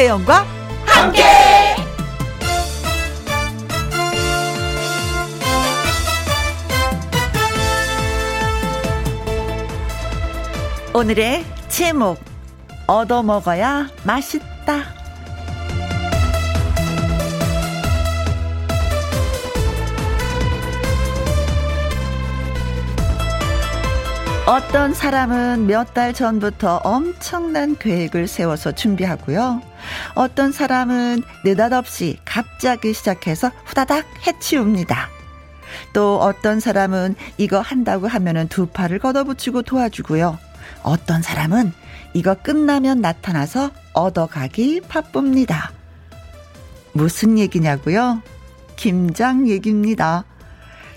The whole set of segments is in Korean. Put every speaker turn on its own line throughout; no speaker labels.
김혜영과 함께. 오늘의 제목 얻어먹어야 맛있다. 어떤 사람은 몇 달 전부터 엄청난 계획을 세워서 준비하고요. 어떤 사람은 느닷없이 갑자기 시작해서 후다닥 해치웁니다. 또 어떤 사람은 이거 한다고 하면은 두 팔을 걷어붙이고 도와주고요. 어떤 사람은 이거 끝나면 나타나서 얻어가기 바쁩니다. 무슨 얘기냐고요? 김장 얘기입니다.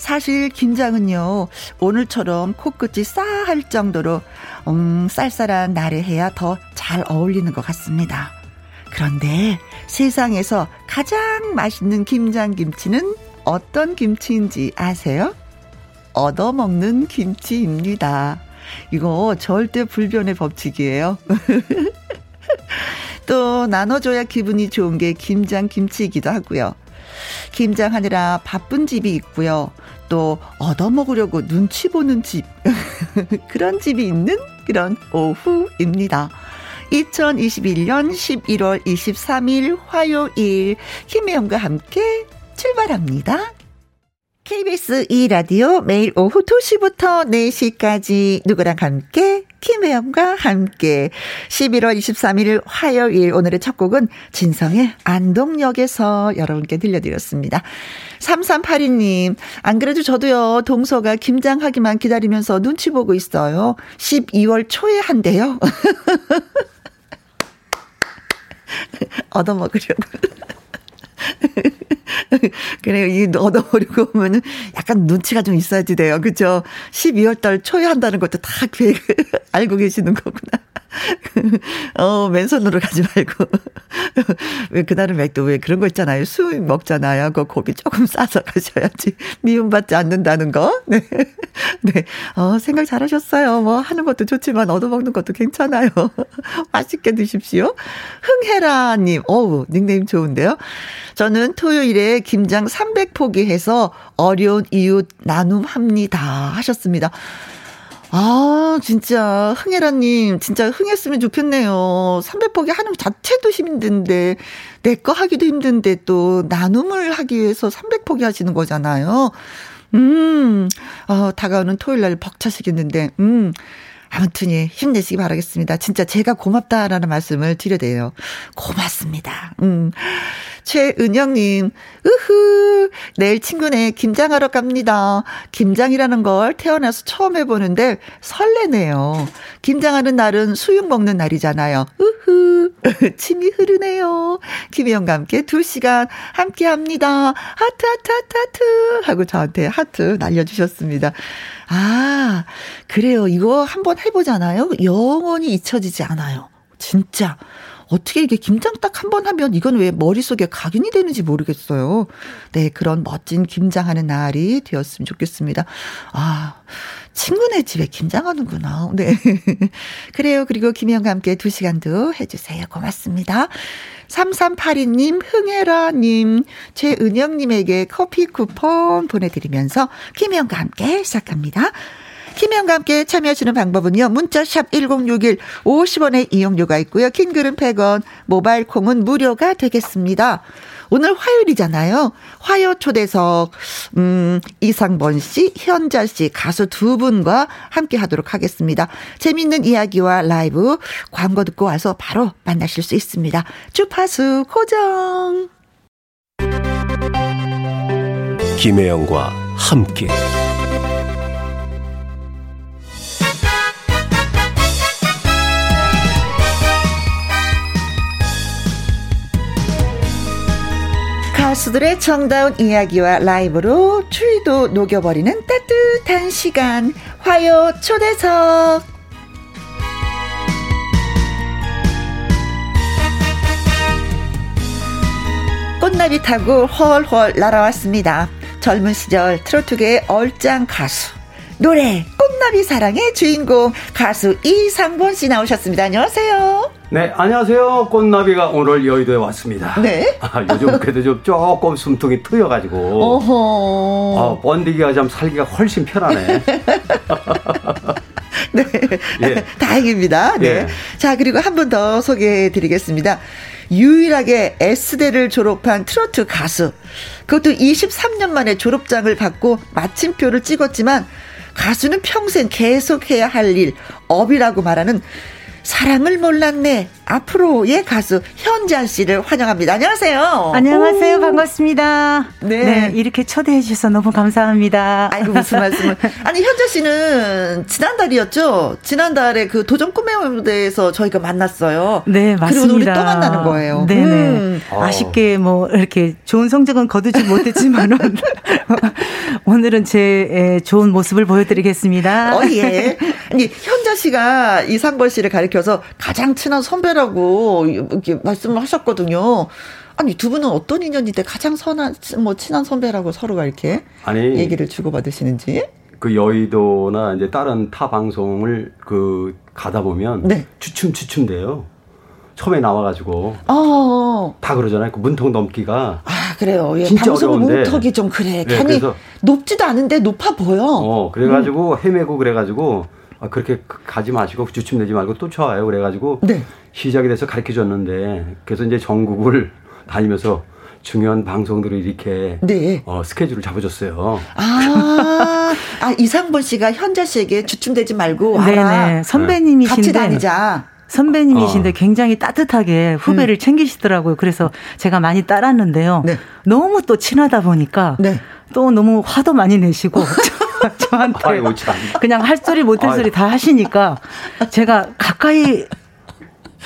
사실 김장은요, 오늘처럼 코끝이 싸할 정도로, 음, 쌀쌀한 날에 해야 더 잘 어울리는 것 같습니다. 그런데 세상에서 가장 맛있는 김장김치는 어떤 김치인지 아세요? 얻어먹는 김치입니다. 이거 절대 불변의 법칙이에요. 또 나눠줘야 기분이 좋은 게 김장 김치이기도 하고요. 김장하느라 바쁜 집이 있고요. 또 얻어먹으려고 눈치 보는 집. 그런 집이 있는 그런 오후입니다. 2021년 11월 23일 화요일 김혜영과 함께 출발합니다. KBS 2라디오 매일 오후 2시부터 4시까지 누구랑 함께 김혜영과 함께 11월 23일 화요일 오늘의 첫 곡은 진성의 안동역에서 여러분께 들려드렸습니다. 3382님, 안 그래도 저도요, 동서가 김장하기만 기다리면서 눈치 보고 있어요. 12월 초에 한대요. 얻어먹으려고. 그래요. 이 얻어버리고 오면은 약간 눈치가 좀 있어야지 돼요. 그죠? 12월 달 초에 한다는 것도 다 계획 알고 계시는 거구나. 어, 맨손으로 가지 말고. 왜 그날은 맥도 왜 그런 거 있잖아요. 수육 먹잖아요. 그 고기 조금 싸서 가셔야지. 미움받지 않는다는 거. 네. 네. 어, 생각 잘 하셨어요. 뭐 하는 것도 좋지만 얻어먹는 것도 괜찮아요. 맛있게 드십시오. 흥혜라님. 어우, 닉네임 좋은데요. 저는 토요일에 김장 300포기 해서 어려운 이웃 나눔합니다. 하셨습니다. 아, 진짜, 흥혜라님, 진짜 흥했으면 좋겠네요. 300포기 하는 자체도 힘든데, 내 거 하기도 힘든데, 또, 나눔을 하기 위해서 300포기 하시는 거잖아요. 음, 어, 다가오는 토요일 날 벅차시겠는데, 음, 아무튼 예, 힘내시기 바라겠습니다. 진짜 제가 고맙다라는 말씀을 드려야 돼요. 고맙습니다. 음. 최은영님, 으흐, 내일 친구네 김장하러 갑니다. 김장이라는 걸 태어나서 처음 해보는데 설레네요. 김장하는 날은 수육 먹는 날이잖아요. 으흐, 침이 흐르네요. 김혜영과 함께 두 시간 함께 합니다. 하트, 하트, 하트, 하트. 하고 저한테 하트 날려주셨습니다. 아, 그래요. 이거 한번 해보잖아요. 영원히 잊혀지지 않아요. 진짜. 어떻게 이게 김장 딱 한 번 하면 이건 왜 머릿속에 각인이 되는지 모르겠어요. 네, 그런 멋진 김장하는 날이 되었으면 좋겠습니다. 아, 친구네 집에 김장하는구나. 네. 그래요. 그리고 김혜영과 함께 두 시간도 해주세요. 고맙습니다. 3382님, 흥혜라님, 최은영님에게 커피 쿠폰 보내드리면서 김희영과 함께 시작합니다. 김혜영과 함께 참여하시는 방법은요. 문자샵 1061 50원의 이용료가 있고요. 킹글은 100원, 모바일 콩은 무료가 되겠습니다. 오늘 화요일이잖아요. 화요 초대석, 음, 이상번 씨, 현자 씨, 가수 두 분과 함께 하도록 하겠습니다. 재밌는 이야기와 라이브, 광고 듣고 와서 바로 만나실 수 있습니다. 주파수 고정!
김혜영과 함께.
가수들의 정다운 이야기와 라이브로 추위도 녹여버리는 따뜻한 시간 화요 초대석 꽃나비 타고 헐헐 날아왔습니다. 젊은 시절 트로트계의 얼짱 가수 노래 꽃나비 사랑의 주인공 가수 이상본 씨 나오셨습니다. 안녕하세요.
네, 안녕하세요. 꽃나비가 오늘 여의도에 왔습니다.
네.
아, 요즘 그래도 좀 조금 숨통이 트여가지고. 어허. 아, 번디기가 좀 살기가 훨씬 편하네.
네. 예. 다행입니다. 네. 예. 자, 그리고 한 분 더 소개해 드리겠습니다. 유일하게 S대를 졸업한 트로트 가수. 그것도 23년 만에 졸업장을 받고 마침표를 찍었지만 가수는 평생 계속해야 할 일, 업이라고 말하는 사랑을 몰랐네. 앞으로의 가수 현자 씨를 환영합니다. 안녕하세요.
안녕하세요. 오. 반갑습니다. 네. 네. 이렇게 초대해 주셔서 너무 감사합니다.
아이고 무슨 말씀을. 아니 현자 씨는 지난달이었죠. 지난달에 그 도전 꿈의 무대에서 저희가 만났어요.
네, 맞습니다.
그리고 우리 또 만나는 거예요.
네, 네. 음. 아쉽게 뭐 이렇게 좋은 성적은 거두지 못했지만은 오늘은 제 좋은 모습을 보여드리겠습니다.
어 예. 아니 현자 씨가 이상벌 씨를 가리켜서 가장 친한 선배 선배라고 이렇게 말씀을 하셨거든요. 아니 두 분은 어떤 인연인데 가장 선한 뭐 친한 선배라고 서로가 이렇게 아니, 얘기를 주고받으시는지?
그 여의도나 이제 다른 타 방송을 그 가다 보면 네. 추춤 추춤 돼요. 처음에 나와가지고 어. 다 그러잖아요. 그 문턱 넘기가
아 그래요. 예, 진짜 방송 어려운데 문턱이 좀 그래. 네, 괜히 높지도 않은데 높아 보여.
어 그래가지고 음. 헤매고 그래가지고 아, 그렇게 가지 마시고 주춤 내지 말고 또 쳐와요. 그래가지고 네. 시작이 돼서 가르쳐 줬는데 그래서 이제 전국을 다니면서 중요한 방송들을 이렇게 네. 어, 스케줄을 잡아줬어요.
아, 아 이상본 씨가 현자 씨에게 주춤되지 말고 와라. 네네.
선배님이신데
같이 다니자.
선배님이신데 어. 굉장히 따뜻하게 후배를 음. 챙기시더라고요. 그래서 제가 많이 따랐는데요. 네. 너무 또 친하다 보니까 네. 또 너무 화도 많이 내시고 저한테 아이고, 그냥 할 소리 못할 소리 다 하시니까 제가 가까이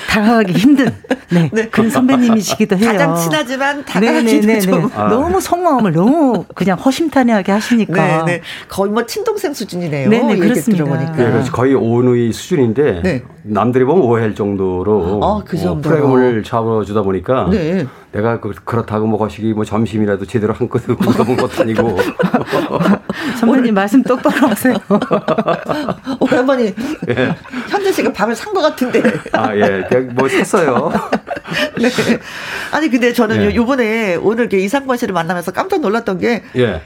다가가기 힘든 네, 네. 그런 선배님이시기도 해요.
가장 친하지만 다가가기도 네, 네, 좀
아. 너무 속마음을 너무 그냥 허심탄회하게 하시니까
네, 네. 거의 뭐 친동생 수준이네요. 네, 네 그렇습니다. 들어보니까. 네,
거의 오누이 수준인데 네. 남들이 보면 오해할 정도로 아, 그 어, 프로그램을 잡아주다 보니까 네. 내가 그, 그렇다고 뭐 거시기 뭐 점심이라도 제대로 한껏 굶어본 것도 아니고
선배님 말씀 똑바로 하세요.
오랜만에 예. 현재 씨가 밥을 산 것 같은데.
아 예, 뭐 샀어요. 네.
아니 근데 저는 예. 요번에 오늘 이렇게 이상권 씨를 만나면서 깜짝 놀랐던 게 예.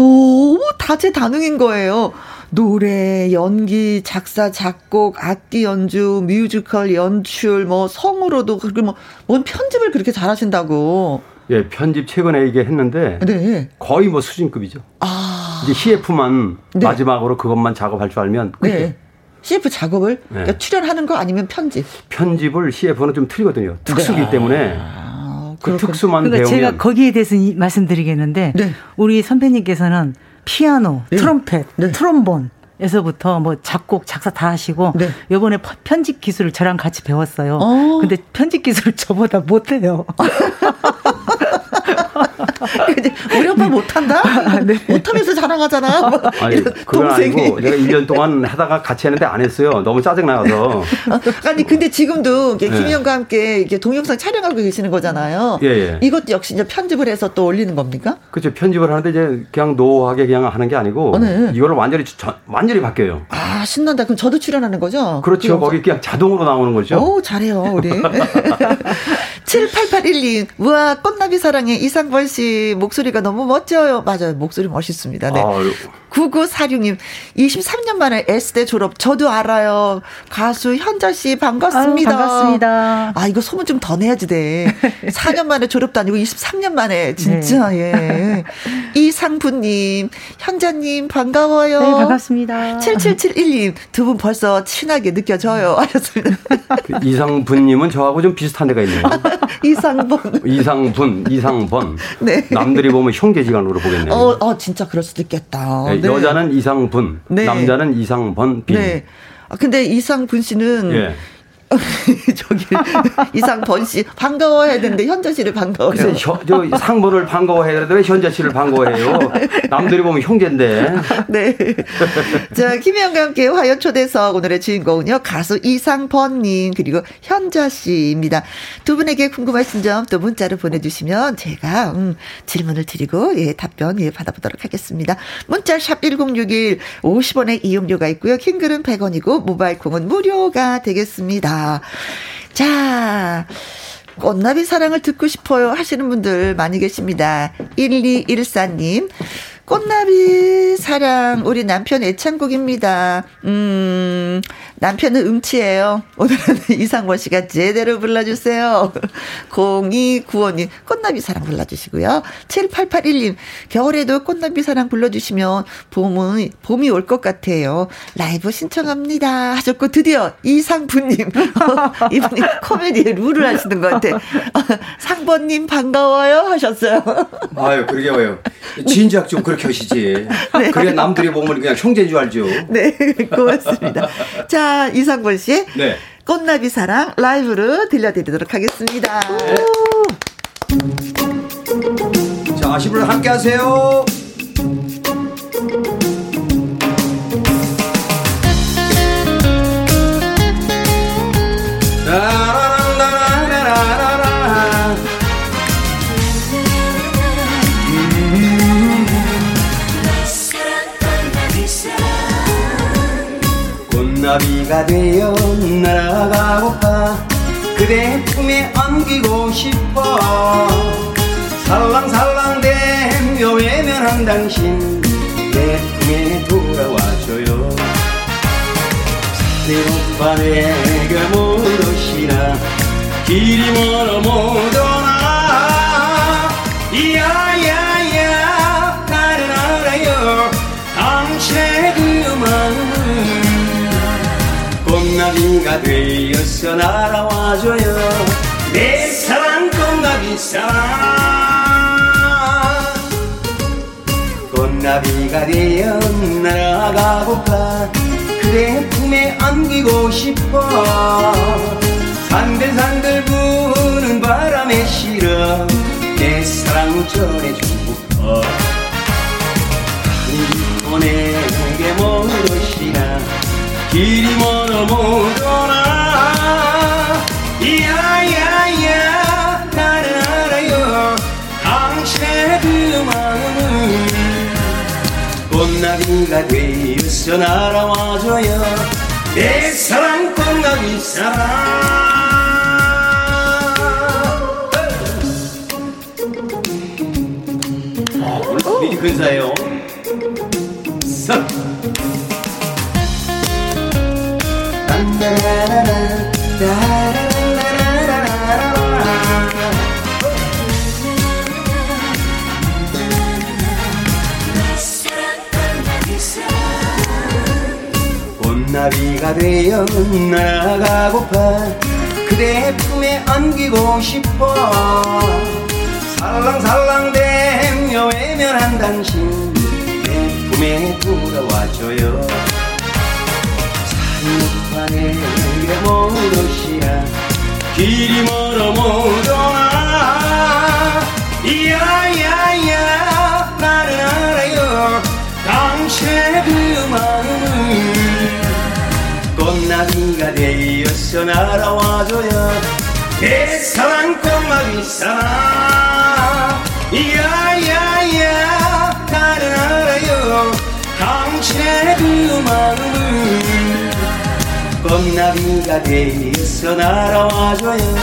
너무 다재다능인 거예요. 노래, 연기, 작사, 작곡, 악기 연주, 뮤지컬 연출, 뭐 성우로도 그리고 뭐 뭔 편집을 그렇게 잘하신다고.
예, 편집 최근에 이게 했는데 네. 거의 뭐 수준급이죠. 아. 이제 CF만 네. 마지막으로 그것만 작업할 줄 알면 네.
CF 작업을 네. 그러니까 출연하는 거 아니면 편집?
편집을 CF는 좀 틀리거든요. 특수기 네. 때문에 아, 그 특수만 그러니까
배우면 제가 거기에 대해서 말씀드리겠는데 네. 우리 선배님께서는 피아노, 네. 트럼펫, 네. 트롬본 에서부터 뭐 작곡, 작사 다 하시고 네. 요번에 편집 기술을 저랑 같이 배웠어요. 어. 근데 편집 기술을 저보다 못해요.
우리 오빠 못한다? 아, 네. 못하면서 자랑하잖아. 뭐
아니, 그건 동생이. 아니고 내가 1년 동안 하다가 같이 했는데 안 했어요. 너무 짜증나서.
아니, 근데 지금도 네. 김희영과 함께 이게 동영상 촬영하고 계시는 거잖아요. 예, 예. 이것도 역시 이제 편집을 해서 또 올리는 겁니까?
그렇죠. 편집을 하는데 이제 그냥 노하게 그냥 하는 게 아니고 어, 네. 이거를 완전히 완전히 바뀌어요.
아, 신난다. 그럼 저도 출연하는 거죠?
그렇죠. 거기 그냥 자동으로 나오는 거죠.
오, 잘해요, 우리. 7881님, 우와, 꽃나비 사랑해. 이상벌 씨 목소리가 너무 멋져요. 맞아요. 목소리 멋있습니다. 네. 아유. 9946님, 23년 만에 S대 졸업. 저도 알아요. 가수 현자 씨 반갑습니다.
아유, 반갑습니다.
아, 이거 소문 좀 더 내야지 돼. 4년 만에 졸업도 아니고 23년 만에 진짜 네. 예. 이상부님, 현자 님 반가워요.
네, 반갑습니다.
7771님, 두 분 벌써 친하게 느껴져요. 하셨습니다.
그 이상분 님은 저하고 좀 비슷한 데가 있네요.
이상분.
이상분, 이상번. 네. 남들이 보면 형제지간으로 보겠네요.
어, 어, 진짜 그럴 수도 있겠다.
네, 네. 여자는 이상분, 네. 남자는 이상번 빈. 네.
아, 근데 이상분 씨는 예. 저기 이상번 씨 반가워해야 되는데 현자 씨를 반가워해요.
글쎄, 저 상부를 반가워해야 되는데 왜 현자 씨를 반가워해요? 남들이 보면 형제인데.
네. 자 김혜영과 함께 화연 초대석 오늘의 주인공은요 가수 이상번님 그리고 현자 씨입니다. 두 분에게 궁금하신 점 또 문자로 보내주시면 제가 음, 질문을 드리고 예 답변 예 받아보도록 하겠습니다. 문자 샵 #1061 50원의 이용료가 있고요. 킹글은 100원이고 모바일 콩은 무료가 되겠습니다. 자, 꽃나비 사랑을 듣고 싶어요 하시는 분들 많이 계십니다. 1214님. 꽃나비 사랑 우리 남편 애창곡입니다. 음 남편은 음치예요. 오늘은 이상원 씨가 제대로 불러주세요. 0295님 꽃나비 사랑 불러주시고요. 7881님 겨울에도 꽃나비 사랑 불러주시면 봄은 봄이 올 것 같아요. 라이브 신청합니다 하셨고 드디어 이상부님 이분이 코미디에 룰을 하시는 것 같아. 상번님 반가워요 하셨어요.
아유 그러게요. 진작 좀 그렇게 하시지. 네. 그래 남들이 보면 그냥 형제인 줄 알죠.
네 고맙습니다. 자 이상권 씨. 네. 꽃나비 사랑 라이브로 들려드리도록 하겠습니다. 네.
자, 분 함께 하세요. 꽃나비가 되어 날아가고파 그대 품에 안기고 싶어. 살랑살랑대며 외면한 당신 내 품에 돌아와줘요. 내오빠 내게 모르시나 길이 멀어 못 오나 되어서 날아와줘요. 내 사랑 꽃나비 사랑. 꽃나비가 되어 날아가고파 그대 품에 안기고 싶어. 산들산들 부는 바람에 실어 내 사랑 전해주고파 이번에게 모르시나 길이 멀어 못 오나 야야야 나는 알아요. 당신의 그 마음은 꽃나비가 되어서 날아와줘요. 내 사랑 꽃나비 사랑. 아, 오늘 분위기 근사해요. 싹 꽃나 비가 되어 날아가고파 그대 품에 안기고 싶어. 살랑살랑 대며 외면한 당신 내 품에 돌아와줘요. 산옥판에 모르시나 길이 멀어 못 오나 야야야 나는 알아요. 당신의 그 마음은 꽃나비가 되어서 날아와줘요. 내 사랑 꽃나비 사랑 야야야 나는 알아요. 당신의 그 마음은 꽃나비가 되어서 날아와줘요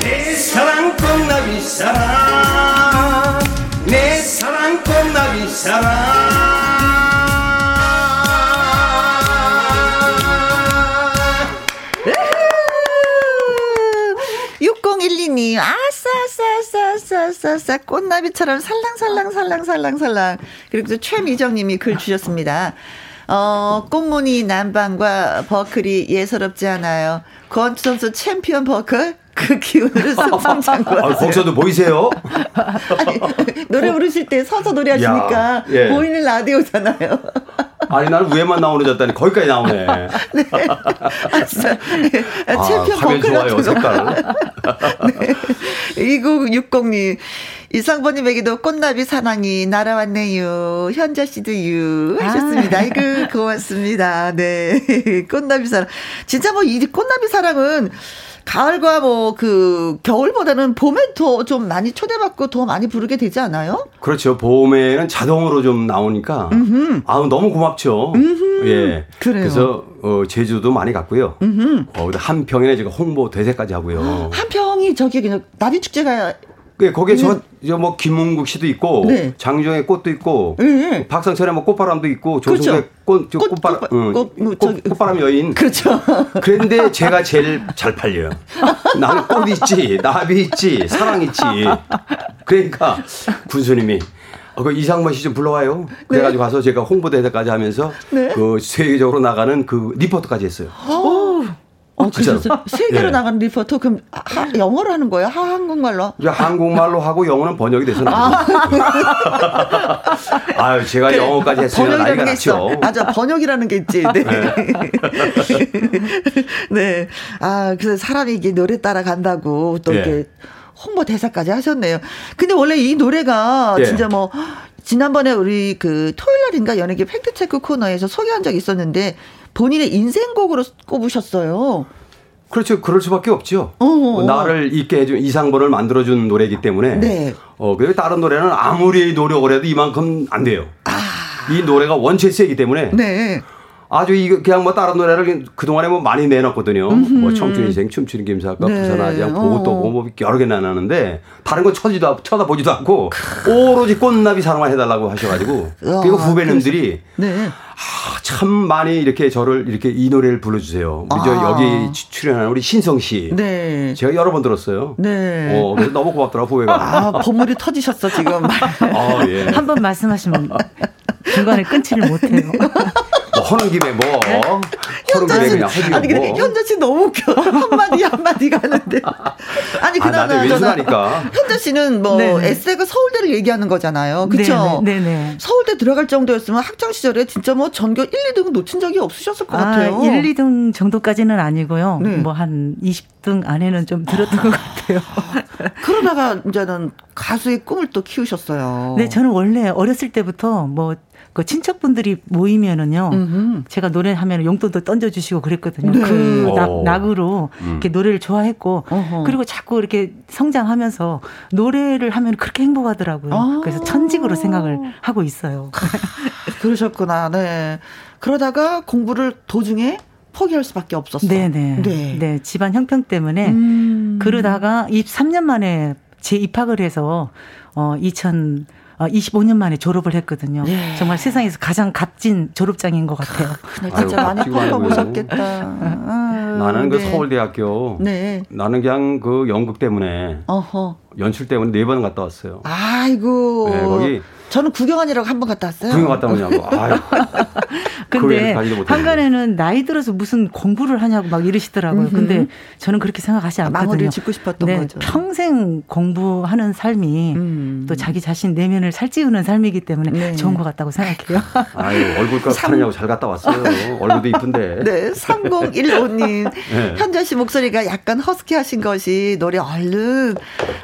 내 사랑 꽃나비 사랑 내 사랑 꽃나비 사랑
6012님, 아싸, 아싸, 아싸, 아싸, 아싸, 꽃나비처럼 살랑살랑, 살랑살랑, 살랑. 그리고 또 최미정님이 글 주셨습니다. 어, 꽃무늬 남방과 버클이 예사롭지 않아요. 권투 선수 챔피언 버클? 그 기운으로 승승장구.
아, 거기서도 보이세요?
아니, 노래 부르실 때 서서 노래하시니까 야, 예. 보이는 라디오잖아요.
아니 나는 위에만 나오는 줄 알았더니 거기까지 나오네. 네. 아, 진짜.
아, 챔피언 버클 좋아요 색깔. 네. 2960님. 이상보님에게도 꽃나비 사랑이 날아왔네요. 현자 씨도 유 하셨습니다. 아. 이고 고맙습니다. 네. 꽃나비 사랑. 진짜 뭐 이 꽃나비 사랑은 가을과 뭐 그 겨울보다는 봄에 더 좀 많이 초대받고 더 많이 부르게 되지 않아요?
그렇죠. 봄에는 자동으로 좀 나오니까 아우 너무 고맙죠. 음흠. 예. 그래요. 그래서 어, 제주도 많이 갔고요. 음흠. 어, 한 평에 제가 홍보 대세까지 하고요.
한 평이 저기 그냥 나비 축제가
예, 거기에 저, 네. 저, 뭐, 김문국 씨도 있고, 네. 장정의 꽃도 있고, 네. 박상철의 뭐 꽃바람도 있고, 조승우의 그렇죠. 꽃, 저 꽃, 꽃바람, 꽃, 응, 꽃, 뭐, 꽃, 꽃바람 여인.
그렇죠.
그런데 제가 제일 잘 팔려요. 나는 꽃 있지, 나비 있지, 사랑 있지. 그러니까, 군수님이, 어, 그 이상만 씨 좀 불러와요. 그래가지고 네. 가서 제가 홍보대회까지 하면서, 네. 그 세계적으로 나가는 그 리포트까지 했어요. 오.
어, 진짜 세계로 네. 나가는 리포터 그럼 하, 영어로 하는 거예요? 하, 한국말로?
한국말로 하고 영어는 번역이 돼서 아. 아유, 제가 네. 영어까지 했으면 나이가 났죠.
맞아, 번역이라는 게 있지. 네. 네. 네. 아, 그래서 사람이 이게 노래 따라 간다고 또 네. 이렇게 홍보 대사까지 하셨네요. 근데 원래 이 노래가 네. 진짜 뭐 지난번에 우리 그 토요일 날인가 연예계 팩트 체크 코너에서 소개한 적이 있었는데 본인의 인생곡으로 꼽으셨어요.
그렇죠. 그럴 수밖에 없죠. 어 나를 있게 해준 이상번을 만들어준 노래이기 때문에. 네. 어, 그리고 다른 노래는 아무리 노력을 해도 이만큼 안 돼요. 아. 이 노래가 원체 세기 때문에. 네. 아주 이 그냥 뭐 다른 노래를 그 동안에 뭐 많이 내놨거든요. 음흠. 뭐 청춘 인생, 춤추는 김삿갓, 네. 부산 아지매 보고 또뭐 여러 개 내놨는데 다른 건 쳐지도 쳐다보지도 않고 오로지 꽃나비 사랑만 해달라고 하셔가지고 그리고 후배님들이 네. 아, 참 많이 이렇게 저를 이렇게 이 노래를 불러주세요. 우리 저 아. 여기 출연하는 우리 신성 씨. 네. 제가 여러 번 들었어요. 네. 어, 그래서 너무 고맙더라 후배가.
아, 본물이 터지셨어 지금. 아,
예. 한번 말씀하시면 중간에 끊지를 못해요.
뭐 하는 김에 뭐 하는 김에 그냥 하지
아니 근데 뭐. 현자 씨 너무 웃겨 한마디 한마디 가는데 아니 아, 그나마 아, 왼손하니까 현자 씨는 뭐 네. 에세이가 서울대를 얘기하는 거잖아요 그렇죠 네네. 네네. 서울대 들어갈 정도였으면 학창 시절에 진짜 뭐 전교 1, 2등 놓친 적이 없으셨을 것 아, 같아요
1, 2등 정도까지는 아니고요 네. 뭐한 20등 안에는 좀 들었던 것 같아요
그러다가 이제는 가수의 꿈을 또 키우셨어요
네 저는 원래 어렸을 때부터 뭐 그 친척분들이 모이면은요. 음흠. 제가 노래하면 용돈도 던져주시고 그랬거든요. 네. 그 락, 어. 락으로 음. 이렇게 노래를 좋아했고 어허. 그리고 자꾸 이렇게 성장하면서 노래를 하면 그렇게 행복하더라고요. 아. 그래서 천직으로 생각을 하고 있어요.
그러셨구나. 네. 그러다가 공부를 도중에 포기할 수밖에 없었어요.
네네. 네. 네. 집안 형편 때문에 음. 그러다가 23년 만에 재입학을 해서 어 2000. 25년 어, 만에 졸업을 했거든요. 네. 정말 세상에서 가장 값진 졸업장인 것 같아요.
그래, 진짜 많이 겪어보셨겠다.
아, 나는 그 네. 서울대학교. 네. 나는 그냥 그 연극 때문에. 어허. 연출 때문에 네 번 갔다 왔어요.
아이고. 네, 거기 저는 구경하느라고 한 번 갔다 왔어요.
구경 갔다 오냐고. 아유.
근데 한간에는 나이 들어서 무슨 공부를 하냐고 막 이러시더라고요. 음흠. 근데 저는 그렇게 생각하지 않거든요.
마무리를 짓고 싶었던 네, 거죠.
평생 공부하는 삶이 음. 또 자기 자신 내면을 살찌우는 삶이기 때문에 네. 좋은 것 같다고 생각해요.
아유, 얼굴값 3... 하느냐고 잘 갔다 왔어요. 얼굴도 이쁜데.
네, 3015님. 네. 현자 씨 목소리가 약간 허스키 하신 것이 노래 얼른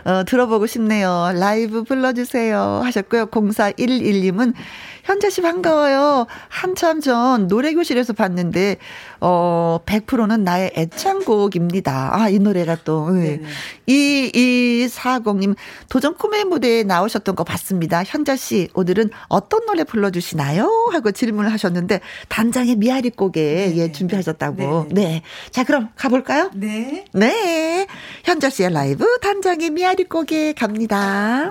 어, 들어보고 싶네요. 라이브 불러주세요. 하셨고요. 0411님은 현자 씨 반가워요. 한참 전 노래교실에서 봤는데, 어, 100%는 나의 애창곡입니다. 아, 이 노래가 또. 네. 이, 이, 사공님, 도전 꿈의 무대에 나오셨던 거 봤습니다. 현자 씨, 오늘은 어떤 노래 불러주시나요? 하고 질문을 하셨는데, 단장의 미아리 곡에, 네. 예, 준비하셨다고. 네. 네. 자, 그럼 가볼까요?
네.
네. 현자 씨의 라이브, 단장의 미아리 곡에 갑니다.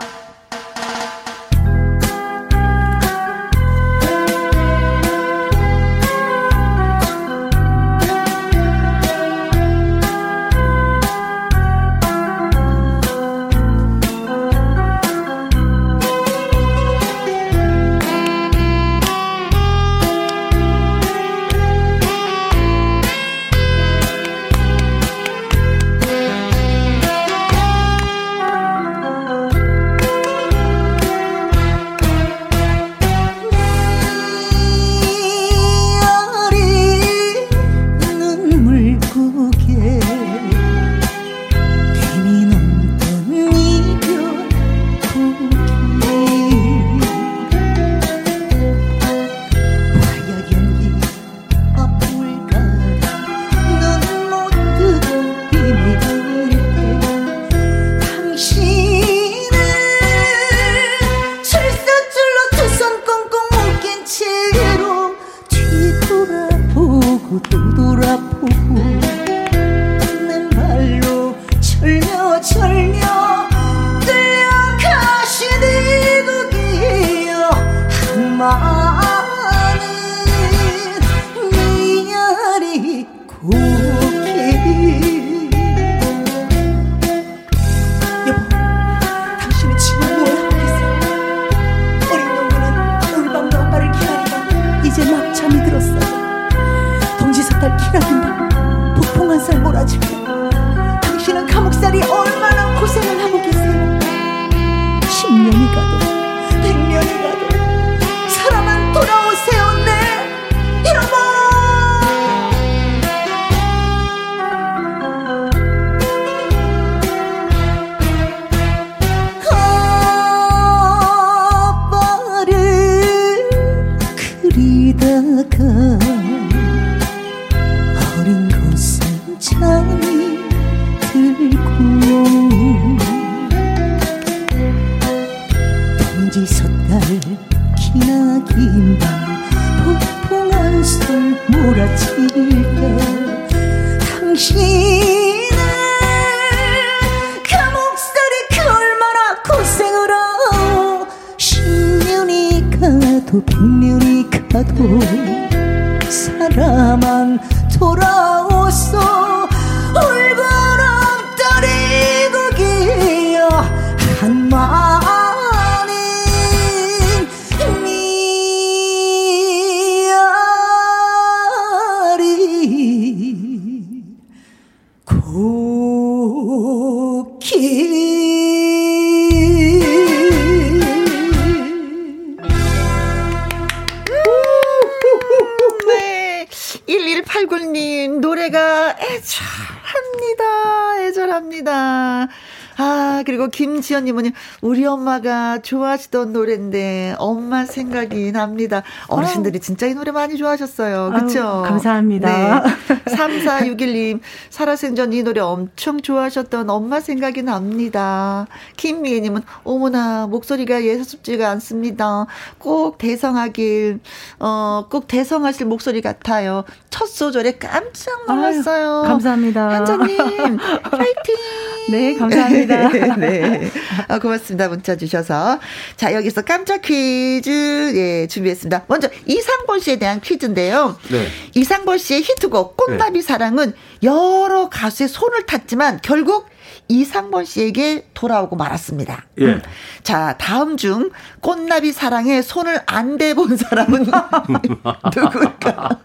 엄마가 좋아하시던 노래인데 엄마 생각이 납니다. 어르신들이 진짜 이 노래 많이 좋아하셨어요. 그쵸?
감사합니다.
네. 3461님, 살아생전 이 노래 엄청 좋아하셨던 엄마 생각이 납니다. 김미애 님은 어머나, 목소리가 예사롭지가 않습니다. 꼭 대성하길, 어, 꼭 대성하실 목소리 같아요. 첫 소절에 깜짝 놀랐어요.
아유, 감사합니다.
한자님, 파이팅!
네, 감사합니다.
네. 아, 고맙습니다. 문자 주셔서. 자, 여기서 깜짝 퀴즈, 예, 준비했습니다. 먼저, 이상본 씨에 대한 퀴즈인데요.
네.
이상본 씨의 히트곡, 꽃나비 사랑은 여러 가수의 손을 탔지만, 결국 이상본 씨에게 돌아오고 말았습니다.
예.
자, 다음 중, 꽃나비 사랑에 손을 안 대본 사람은 누굴까?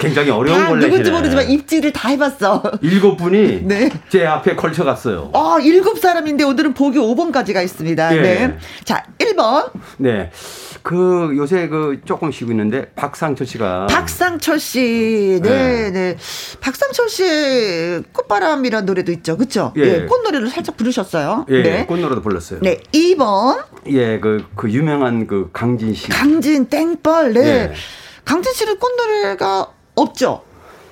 굉장히 어려운 다걸 내시네.
누군지 모르지만 입지를 다 해봤어.
일곱 분이
네.
제 앞에 걸쳐갔어요.
어, 일곱 사람인데 오늘은 보기 5번까지가 있습니다.
예.
네. 자, 1번.
네. 그 요새 그 조금 쉬고 있는데 박상철 씨가
박상철 씨. 네,
네.
네. 박상철 씨의 꽃바람이라는 노래도 있죠. 그쵸?
예.
예. 꽃노래를 살짝 부르셨어요.
예,
네.
꽃노래도 불렀어요.
네. 2번.
예, 그, 그 유명한 그 강진 씨.
강진 땡벌. 네.
예.
강진 씨는 꽃노래가 없죠?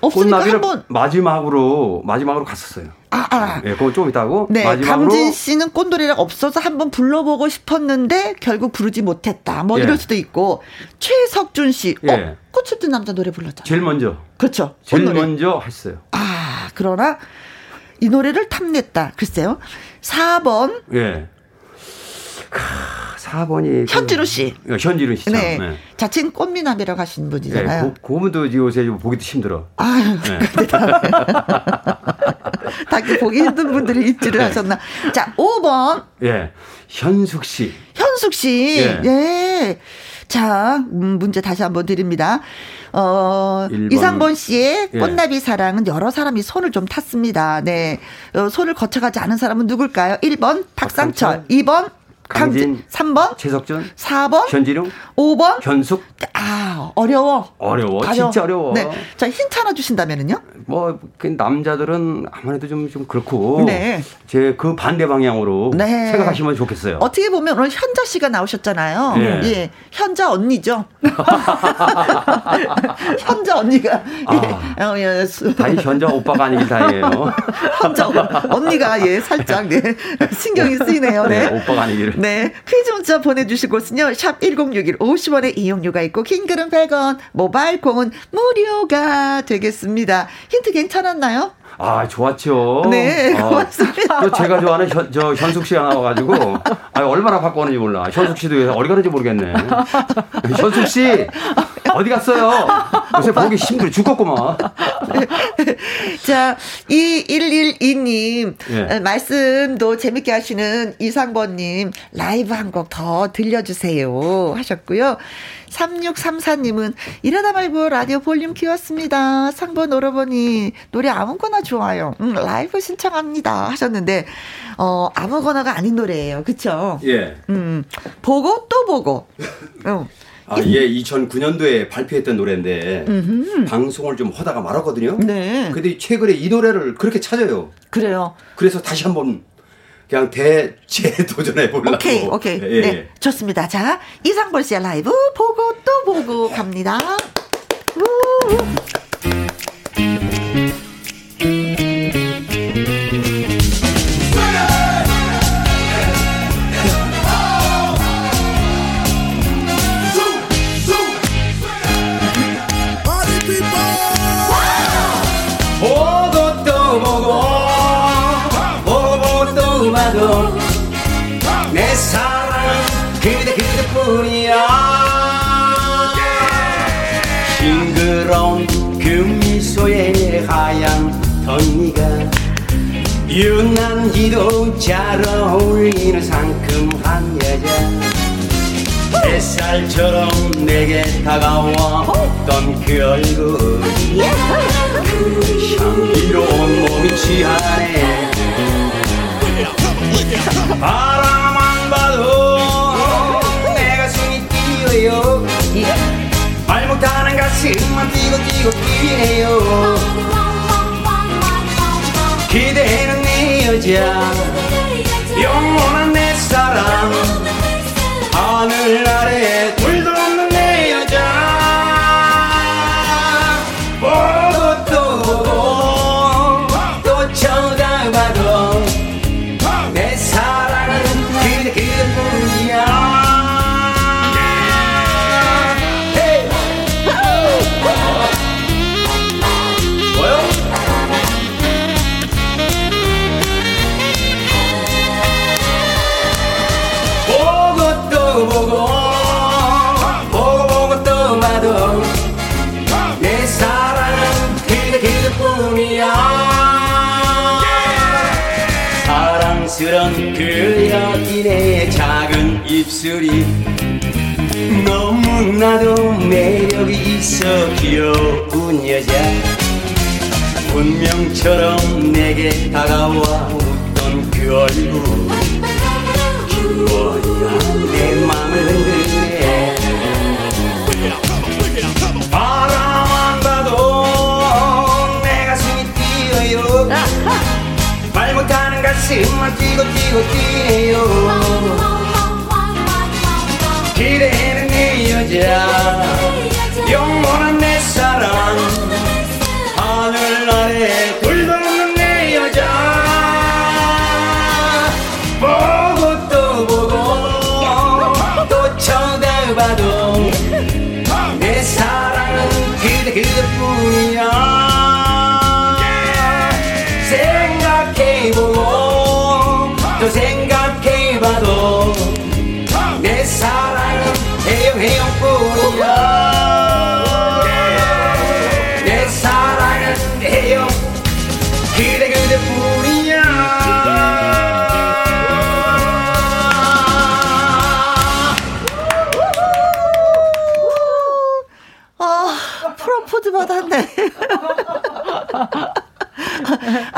없으니까 한번
마지막으로 마지막으로 갔었어요.
아, 아.
예, 그건 좀 이따고
네,
마지막으로
강진 씨는 꽃노래가 없어서 한번 불러보고 싶었는데 결국 부르지 못했다. 뭐
예.
이럴 수도 있고 최석준 씨,
예.
어, 꽃을 든 남자 노래 불렀잖아요.
제일 먼저
그렇죠.
제일. 먼저 했어요.
아, 그러나 이 노래를 탐냈다. 글쎄요. 4번
예. 크, 4번이
현지로 씨.
그, 예, 현지로 씨죠.
네.
네.
자칭 꽃미남이라고 하신
예,
분이잖아요.
그, 그분도 요새 좀 보기도 힘들어.
아유,
네.
다들 보기 힘든 분들이 입지를 하셨나. 자, 5번
예. 현숙 씨.
현숙 씨.
예.
예. 자, 음, 문제 다시 한번 드립니다. 어,
번.
이상본 씨의
예.
꽃나비 사랑은 여러 사람이 손을 좀 탔습니다. 네. 어, 손을 거쳐가지 않은 사람은 누굴까요? 1번 박상철,
박상철.
2번 강진,
강진.
3번
최석준.
4번
현지룡.
5번
현숙.
아, 어려워.
어려워.
가려.
진짜 어려워.
네. 자, 힌트 하나 주신다면은요?
뭐, 그 남자들은 아무래도 좀, 좀 그렇고.
네.
제 그 반대 방향으로
네.
생각하시면 좋겠어요.
어떻게 보면 오늘 현자 씨가 나오셨잖아요.
예.
예. 현자 언니죠. 현자 언니가. 예. 어, 예. 수-
다이 현자 오빠가 아니길 다행이에요.
현자 언니가 예, 살짝 네. 신경이 쓰이네요. 네.
네, 오빠가 아니기를.
네. 퀴즈 문자 보내주실 곳은요. 샵 1061 50원의 이용료가 있고 킹글은 100원, 모바일 콩은 무료가 되겠습니다. 힌트 괜찮았나요?
아, 좋았죠.
네, 아, 고맙습니다.
또 제가 좋아하는 현, 저 현숙 씨가 나와가지고, 아, 얼마나 바꿔는지 몰라. 현숙 씨도 어디 가는지 모르겠네. 현숙 씨, 어디 갔어요? 요새 보기 힘들어 죽겠구만.
자, 2112님, 예. 말씀도 재밌게 하시는 이상번님, 라이브 한 곡 더 들려주세요. 하셨고요. 3634님은 이러다 말고 라디오 볼륨 키웠습니다. 상번 오러보니 노래 아무거나 좋아요. 음, 라이브 신청합니다. 하셨는데, 어, 아무거나가 아닌 노래예요. 그쵸?
예.
음, 보고 또 보고.
음. 아, 예, 2009년도에 발표했던 노래인데 음흠. 방송을 좀 하다가 말았거든요. 네. 근데 최근에 이 노래를 그렇게 찾아요.
그래요.
그래서 다시 한번 그냥 대재도전해 보려고.
오케이, 오케이. 예, 네, 예. 좋습니다. 자, 이상벌 씨의 라이브 보고 또 보고 갑니다.
유난히도 잘 어울리는 상큼한 여자. 햇살처럼 내게 다가와 어떤 그 얼굴 그 향기로 온몸이 취하네. 바라만 봐도 내 가슴이 뛰어요. 말 못하는 가슴만 뛰고 뛰고 뛰네요. 기대는 내 여자 영원한 내 사랑 하늘 아래 둘도 사랑스런 그 여인의 작은 입술이 너무나도 매력이 있어 귀여운 여자 운명처럼 내게 다가와 웃던 그 얼굴. 그어야 내 맘을 흔드 가슴만 뛰고 뛰고 뛰네요. 기대는 네 여자. 영원한 내 사랑. 하늘 아래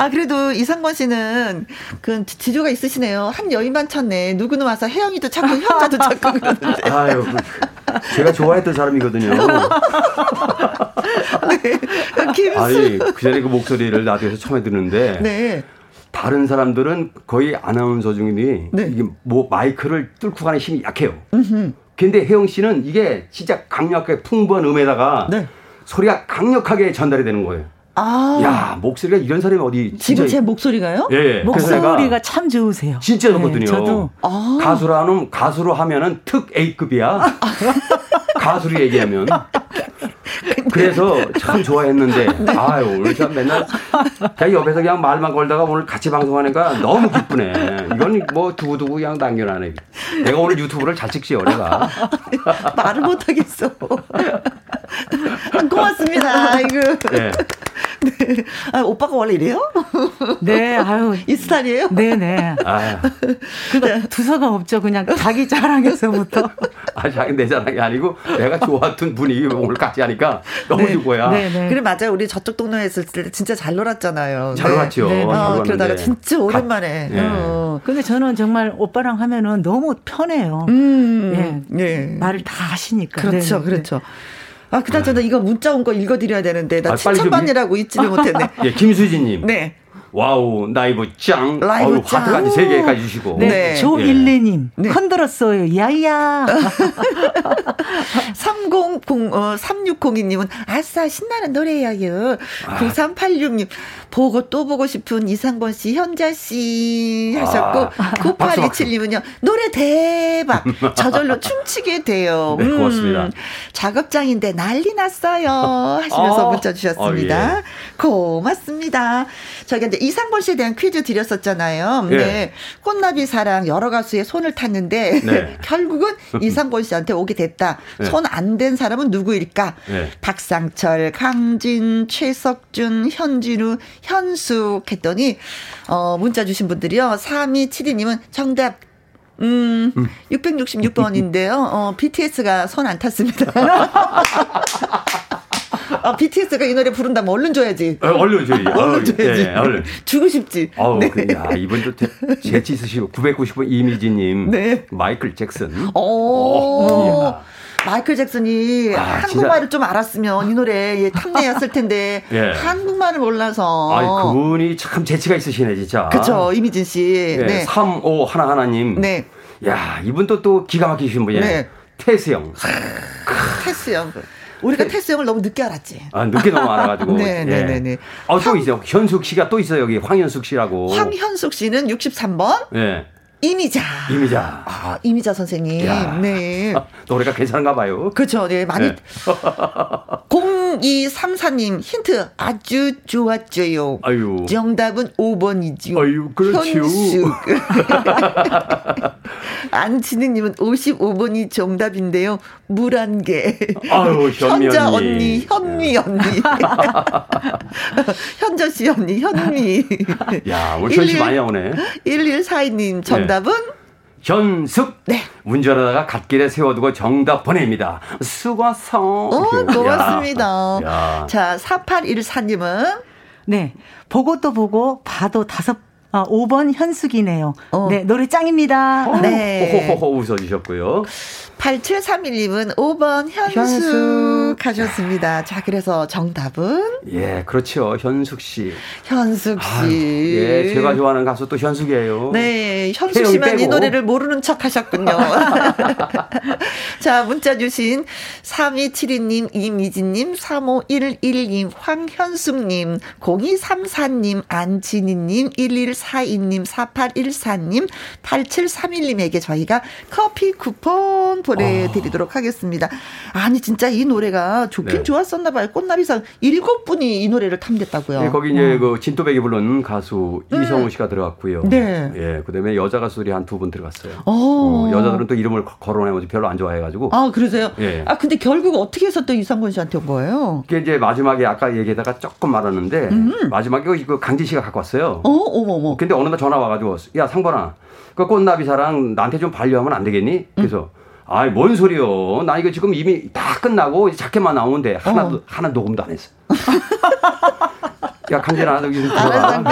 아, 그래도 이상권 씨는 그 지조가 있으시네요. 한 여인만 찾네. 누구는 와서 혜영이도 찾고 현자도 찾고 그러는데.
아유, 제가 좋아했던 사람이거든요. 네. 김수. 아니, 그 전에 그 목소리를 라디오에서 처음에 듣는데. 네. 다른 사람들은 거의 아나운서 중이니 네. 이게 뭐 마이크를 뚫고 가는 힘이 약해요. 음흠. 근데 혜영 씨는 이게 진짜 강력하게 풍부한 음에다가 네. 소리가 강력하게 전달이 되는 거예요.
아. 야, 목소리가 이런 사람이 어디
지금 제 목소리가요?
예.
목소리가 참 좋으세요.
진짜 좋거든요. 네, 저도 아. 가수라는 가수로 하면은 특 A급이야. 가수로 얘기하면 그래서 참 좋아했는데 네. 아유 오늘 참 맨날 그냥 옆에서 그냥 말만 걸다가 오늘 같이 방송하니까 너무 기쁘네. 이건 뭐 두고두고 그냥 당연하네. 내가 오늘 유튜브를 잘 찍지요, 내가.
말을 못하겠어. 고맙습니다. 이거. 네. 네. 아, 오빠가 원래 이래요?
네, 아유.
이 스타일이에요?
네네. 그러니까 두서가 없죠. 그냥 자기 자랑에서부터.
아, 자기 내 자랑이 아니고 내가 좋았던 분위기 오늘 같이 하니까 너무 네. 좋고요. 네,
네. 그래, 맞아요. 우리 저쪽 동네에 있을 때 진짜 잘 놀았잖아요.
잘 놀았죠. 네.
어, 그러다가 진짜 오랜만에. 가, 네.
어. 근데 저는 정말 오빠랑 하면은 너무 편해요. 음, 예. 네. 말을 다 하시니까.
그렇죠, 네. 그렇죠. 아, 그나저나 이거 문자 온 거 읽어드려야 되는데, 나 아, 칭찬받느라고 잊지를 못했네.
예, 김수진님. 네. 와우, 라이브 짱. 라이브 어우, 짱. 하트까지 세 개까지 주시고.
네. 네. 조일레님. 네. 흔들었어요. 야야.
30, 어, 3602님은 아싸, 신나는 노래야요. 아. 9386님. 보고 또 보고 싶은 이상번 씨, 현자 씨 하셨고, 아. 9827님은요, 노래 대박! 저절로 춤추게 돼요.
네, 고맙습니다. 음,
작업장인데 난리 났어요. 하시면서 어. 문자 주셨습니다. 어, 예. 고맙습니다. 저기 이제 이상권 씨에 대한 퀴즈 드렸었잖아요. 예. 네. 꽃나비 사랑 여러 가수의 손을 탔는데, 네. 결국은 이상권 씨한테 오게 됐다. 네. 손안 된 사람은 누구일까? 네. 박상철, 강진, 최석준, 현진우, 현숙 했더니 어 문자 주신 분들이요. 3272님은 정답 음, 음. 666번인데요. 어, BTS가 손 안 탔습니다. 아, BTS가 이 노래 부른다면 얼른 줘야지.
어, 얼른 줘야지.
얼른 줘야지. 네, 얼른. 주고 싶지.
아우, 네. 그, 야, 이분도 재치 있으시고 990번 이미지님. 네. 마이클 잭슨. 오. 오.
마이클 잭슨이 아, 한국말을 진짜. 좀 알았으면 이 노래 예, 탐내였을 텐데 예. 한국말을 몰라서.
아, 그분이 참 재치가 있으시네 진짜.
그렇죠 이미진 씨.
예, 네. 35 하나 하나님. 네. 야 이분도 또 기가 막히신 분이에요. 네. 테스 형.
테스 형. 우리가 테... 테스 형을 너무 늦게 알았지.
아, 늦게 너무 알아가지고. 네, 네, 네, 네. 어, 또 황... 있어요. 현숙 씨가 또 있어요, 여기. 황현숙 씨라고.
황현숙 씨는 63번. 네. 이미자.
이미자.
아, 이미자 선생님. 야, 네.
노래가 괜찮은가 봐요.
그렇죠. 네, 많이. 네. 0234님 힌트 아주 좋았죠요. 아유. 정답은 5번이죠.
아유, 그렇죠. 현숙.
안지는님은 55번이 정답인데요. 물한 개.
아유, 현자
언니, 현미 네. 언니. 현자 씨 언니, 현미.
야, 오늘 현씨 많이 나오네.
1142님 정답은? 네.
현숙. 네. 운전하다가 갓길에 세워두고 정답 보냅니다. 수고하서.
어, 고맙습니다. 야. 자, 4814님은?
네. 보고 또 보고 봐도 다섯 아, 5번 현숙이네요. 어. 네, 노래 짱입니다.
어, 네. 호호호 웃어주셨고요.
8731님은 5번 현숙, 현숙 하셨습니다. 자, 그래서 정답은?
예, 그렇죠. 현숙 씨.
현숙 씨. 아유,
예, 제가 좋아하는 가수 또 현숙이에요.
네, 현숙 씨만 빼고. 이 노래를 모르는 척 하셨군요. 자, 문자 주신 3272님, 이미진님, 3511님, 황현숙님, 0234님, 안진희님, 1142님, 4814님, 8731님에게 저희가 커피 쿠폰 보내드리도록 하겠습니다. 아니 진짜 이 노래가 좋긴 네. 좋았었나 봐요. 꽃나비상 일곱 분이 이 노래를 탐냈다고요.
네, 거기 이제 어. 그 진또백이 부른 가수 음. 이성우 씨가 들어갔고요. 네. 예, 그다음에 여자 가수들이 한 두 분 들어갔어요. 어. 어, 여자들은 또 이름을 거론해가지고 별로 안 좋아해가지고.
아 그러세요? 예. 아 근데 결국 어떻게 해서 또 이상권 씨한테 온 거예요?
그게 이제 마지막에 아까 얘기하다가 조금 말았는데 음. 마지막에 그 강진 씨가 갖고 왔어요. 어, 어머 어머. 근데 어느 날 전화 와가지고 야 상관아, 그 꽃나비 사랑 나한테 좀 반려하면 안 되겠니? 그래서. 음. 아이 뭔 소리요? 나 이거 지금 이미 다 끝나고 자켓만 나오는데 하나도 어. 하나 녹음도 안 했어. 야 강진아 여기 좀 들어가.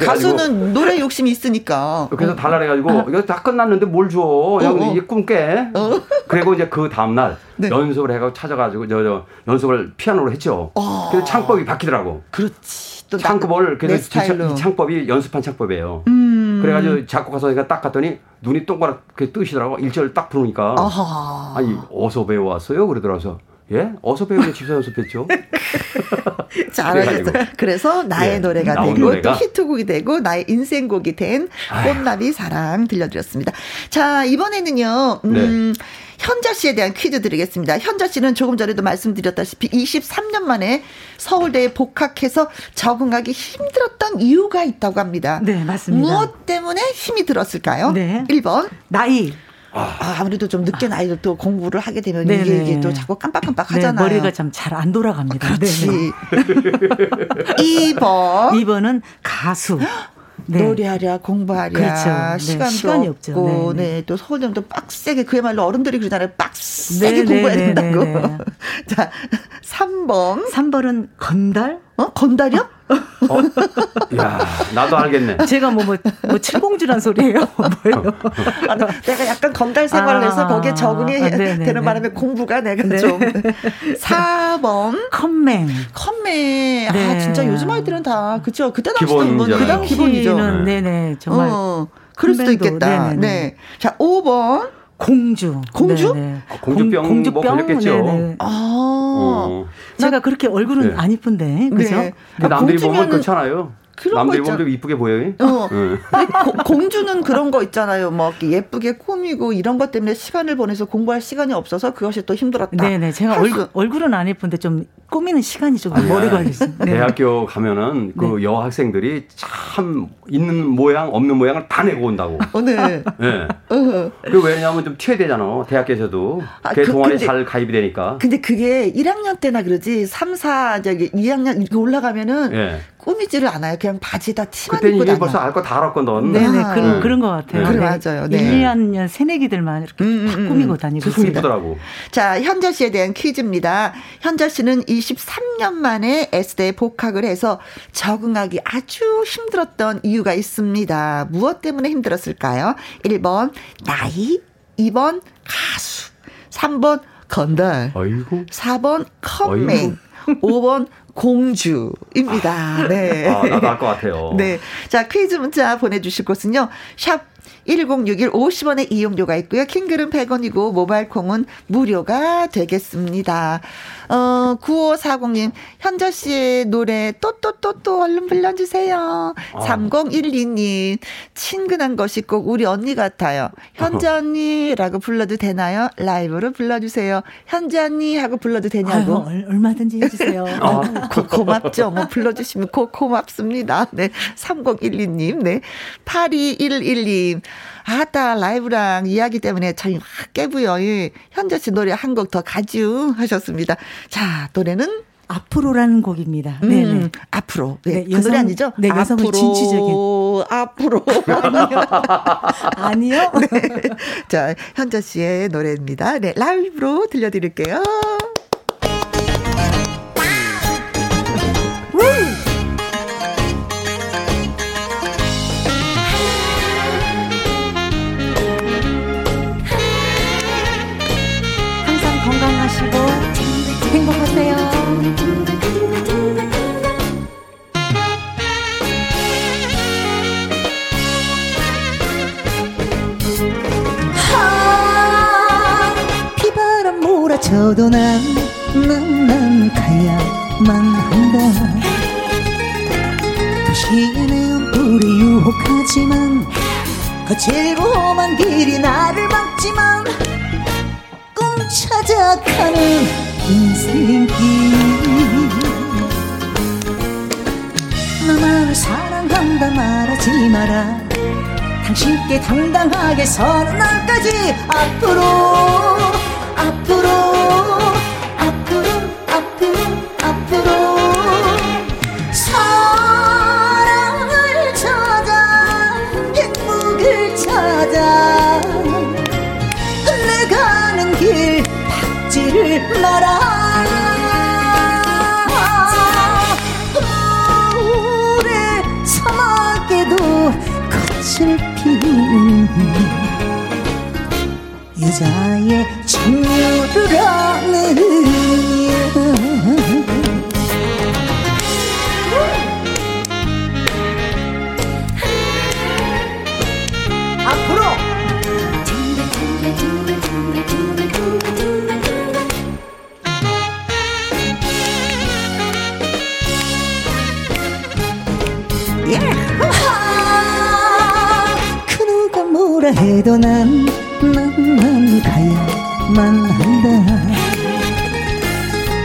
가수는 노래 욕심이 있으니까.
그래서 달라 해가지고 어. 이거 다 끝났는데 뭘 줘? 어, 야 어. 이꿈 깨. 어. 그리고 이제 그 다음 날 네. 연습을 해가지고 찾아가지고 저, 저 연습을 피아노로 했죠. 어. 그래서 창법이 바뀌더라고.
그렇지.
또 창법을 그래서 이 창법이 연습한 창법이에요. 음. 음. 그래가지고 작곡가 선생님가 딱 갔더니 눈이 동그랗게 뜨시더라고. 일절 딱 부르니까. 아하. 아니, 어서 배워왔어요? 그러더라고요. 예? 어서 배우는 집사 연습했죠.
잘하셨어. 그래서 나의 예, 노래가 되고 노래가? 또 히트곡이 되고 나의 인생곡이 된 꽃나비 사랑 들려드렸습니다. 자 이번에는요. 음, 네. 현자 씨에 대한 퀴즈 드리겠습니다. 현자 씨는 조금 전에도 말씀드렸다시피 23년 만에 서울대에 복학해서 적응하기 힘들었던 이유가 있다고 합니다.
네, 맞습니다.
무엇 때문에 힘이 들었을까요? 네. 1번.
나이.
아, 아무래도 좀 늦게 나이도 또 공부를 하게 되면 네네. 이게, 이게 또 자꾸 깜빡깜빡 네, 하잖아요.
네, 머리가 좀잘안 돌아갑니다.
그렇지. 2번.
2번은 가수.
네. 노래하랴 공부하랴 그렇죠. 네, 시간도 시간이 없고 네, 네. 네. 또 서울대는 또 빡세게 그야말로 어른들이 그러잖아요. 빡세게 네, 공부해야 된다고. 자, 3번.
3번은 건달?
어? 건달이요? 어?
야, 나도 알겠네.
제가 뭐, 뭐, 뭐, 칠공주란 소리예요 뭐예요?
아, 내가 약간 건달 생활을 아, 해서 거기에 적응이 아, 되는 바람에 공부가 내가 네. 좀. 4번.
컴맹.
컴맹. 아, 네. 아, 진짜 요즘 아이들은 다, 그쵸. 그때 당시는 뭐, 그 당시 기본이죠.
네네, 정말. 어,
그럴 수도 있겠다. 네네. 네. 자, 5번.
공주.
공주? 네네.
아, 공주병, 공, 주병 뭐 걸렸겠죠. 네네. 아.
어. 제가 그렇게 얼굴은 네. 안 이쁜데, 그죠? 네.
아, 남들이 보면 그렇잖아요. 남들이 보면 좀 이쁘게 보여요. 어.
네. 고, 공주는 그런 거 있잖아요. 뭐 예쁘게 꾸미고 이런 것 때문에 시간을 보내서 공부할 시간이 없어서 그것이 또 힘들었다.
네네. 제가 얼굴, 얼굴은 안 예쁜데 좀 꾸미는 시간이 좀 오래 걸렸어요.
네. 대학교 가면은 그 네. 여학생들이 참 있는 모양 없는 모양을 다 내고 온다고.
어, 네. 네.
어. 그 왜냐하면 좀 튀어야 되잖아. 대학교에서도. 아, 그 동아리 근데, 잘 가입이 되니까.
근데 그게 1학년 때나 그러지 3, 4 저기 2학년 이렇게 올라가면은 네. 꾸미지를 않아요. 그냥 바지다 티만
입고 다녀. 벌써 알 거 다 알았거든.
네네 아. 그런 그런 것 같아요.
그래 네. 맞아요. 네.
1, 2학년 새내기들만 이렇게 음, 음, 다 음. 꾸미고 다니고 있습니다.
자 현자 씨에 대한 퀴즈입니다. 현자 씨는 23년 만에 S대에 복학을 해서 적응하기 아주 힘들었던 이유가 있습니다. 무엇 때문에 힘들었을까요? 1번 나이, 2번 가수, 3번 건달, 어이구. 4번 컴맹, 5번 공주입니다. 네.
아, 나도 알 것 같아요.
네. 자, 퀴즈 문자 보내주실 곳은요. 샵 1061 50원의 이용료가 있고요. 킹글은 100원이고 모바일 콩은 무료가 되겠습니다. 어, 9540님, 현자 씨의 노래 또또또또 얼른 불러주세요. 아. 3012님, 친근한 것이 꼭 우리 언니 같아요. 현자 언니라고 불러도 되나요? 라이브로 불러주세요. 현자 언니 하고 불러도 되냐고.
아유, 얼마든지 해주세요. 어,
고, 고맙죠. 뭐 불러주시면 고, 고맙습니다. 네. 3012님, 네. 8211님, 아따, 라이브랑 이야기 때문에 저희 확 깨부요. 현자 씨 노래 한 곡 더 가주 하셨습니다. 자, 노래는
앞으로라는 곡입니다.
음, 네네. 앞으로. 네, 네 그 여성, 노래 아니죠?
네, 앞으로, 진취적인.
앞으로.
아니요. 네.
자, 현자 씨의 노래입니다. 네, 라이브로 들려드릴게요.
저도 난, 난, 난 가야만 한다. 도시에는 불이 유혹하지만 거칠고 험한 길이 나를 막지만 꿈 찾아가는 인생길. 나만을 사랑한다 말하지 마라. 당신께 당당하게 서는 날까지 앞으로 나의 찬유를 하는 앞으로 아, 그 누가 뭐라 해도 난, 난, 난. 가야만 한다.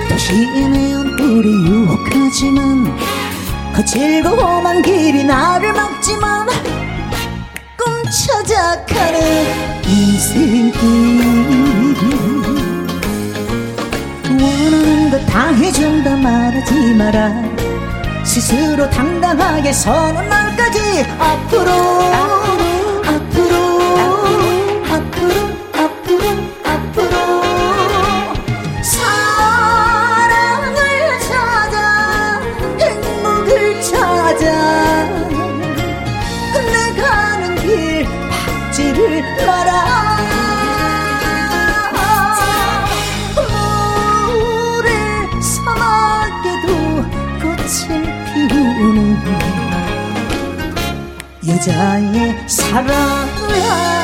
도시의 얼굴이 유혹하지만 거칠고 험한 길이 나를 막지만 꿈 찾아가는 인생길 원하는 것 다 해준다 말하지 마라. 스스로 당당하게 서는 날까지 앞으로 여자의 하는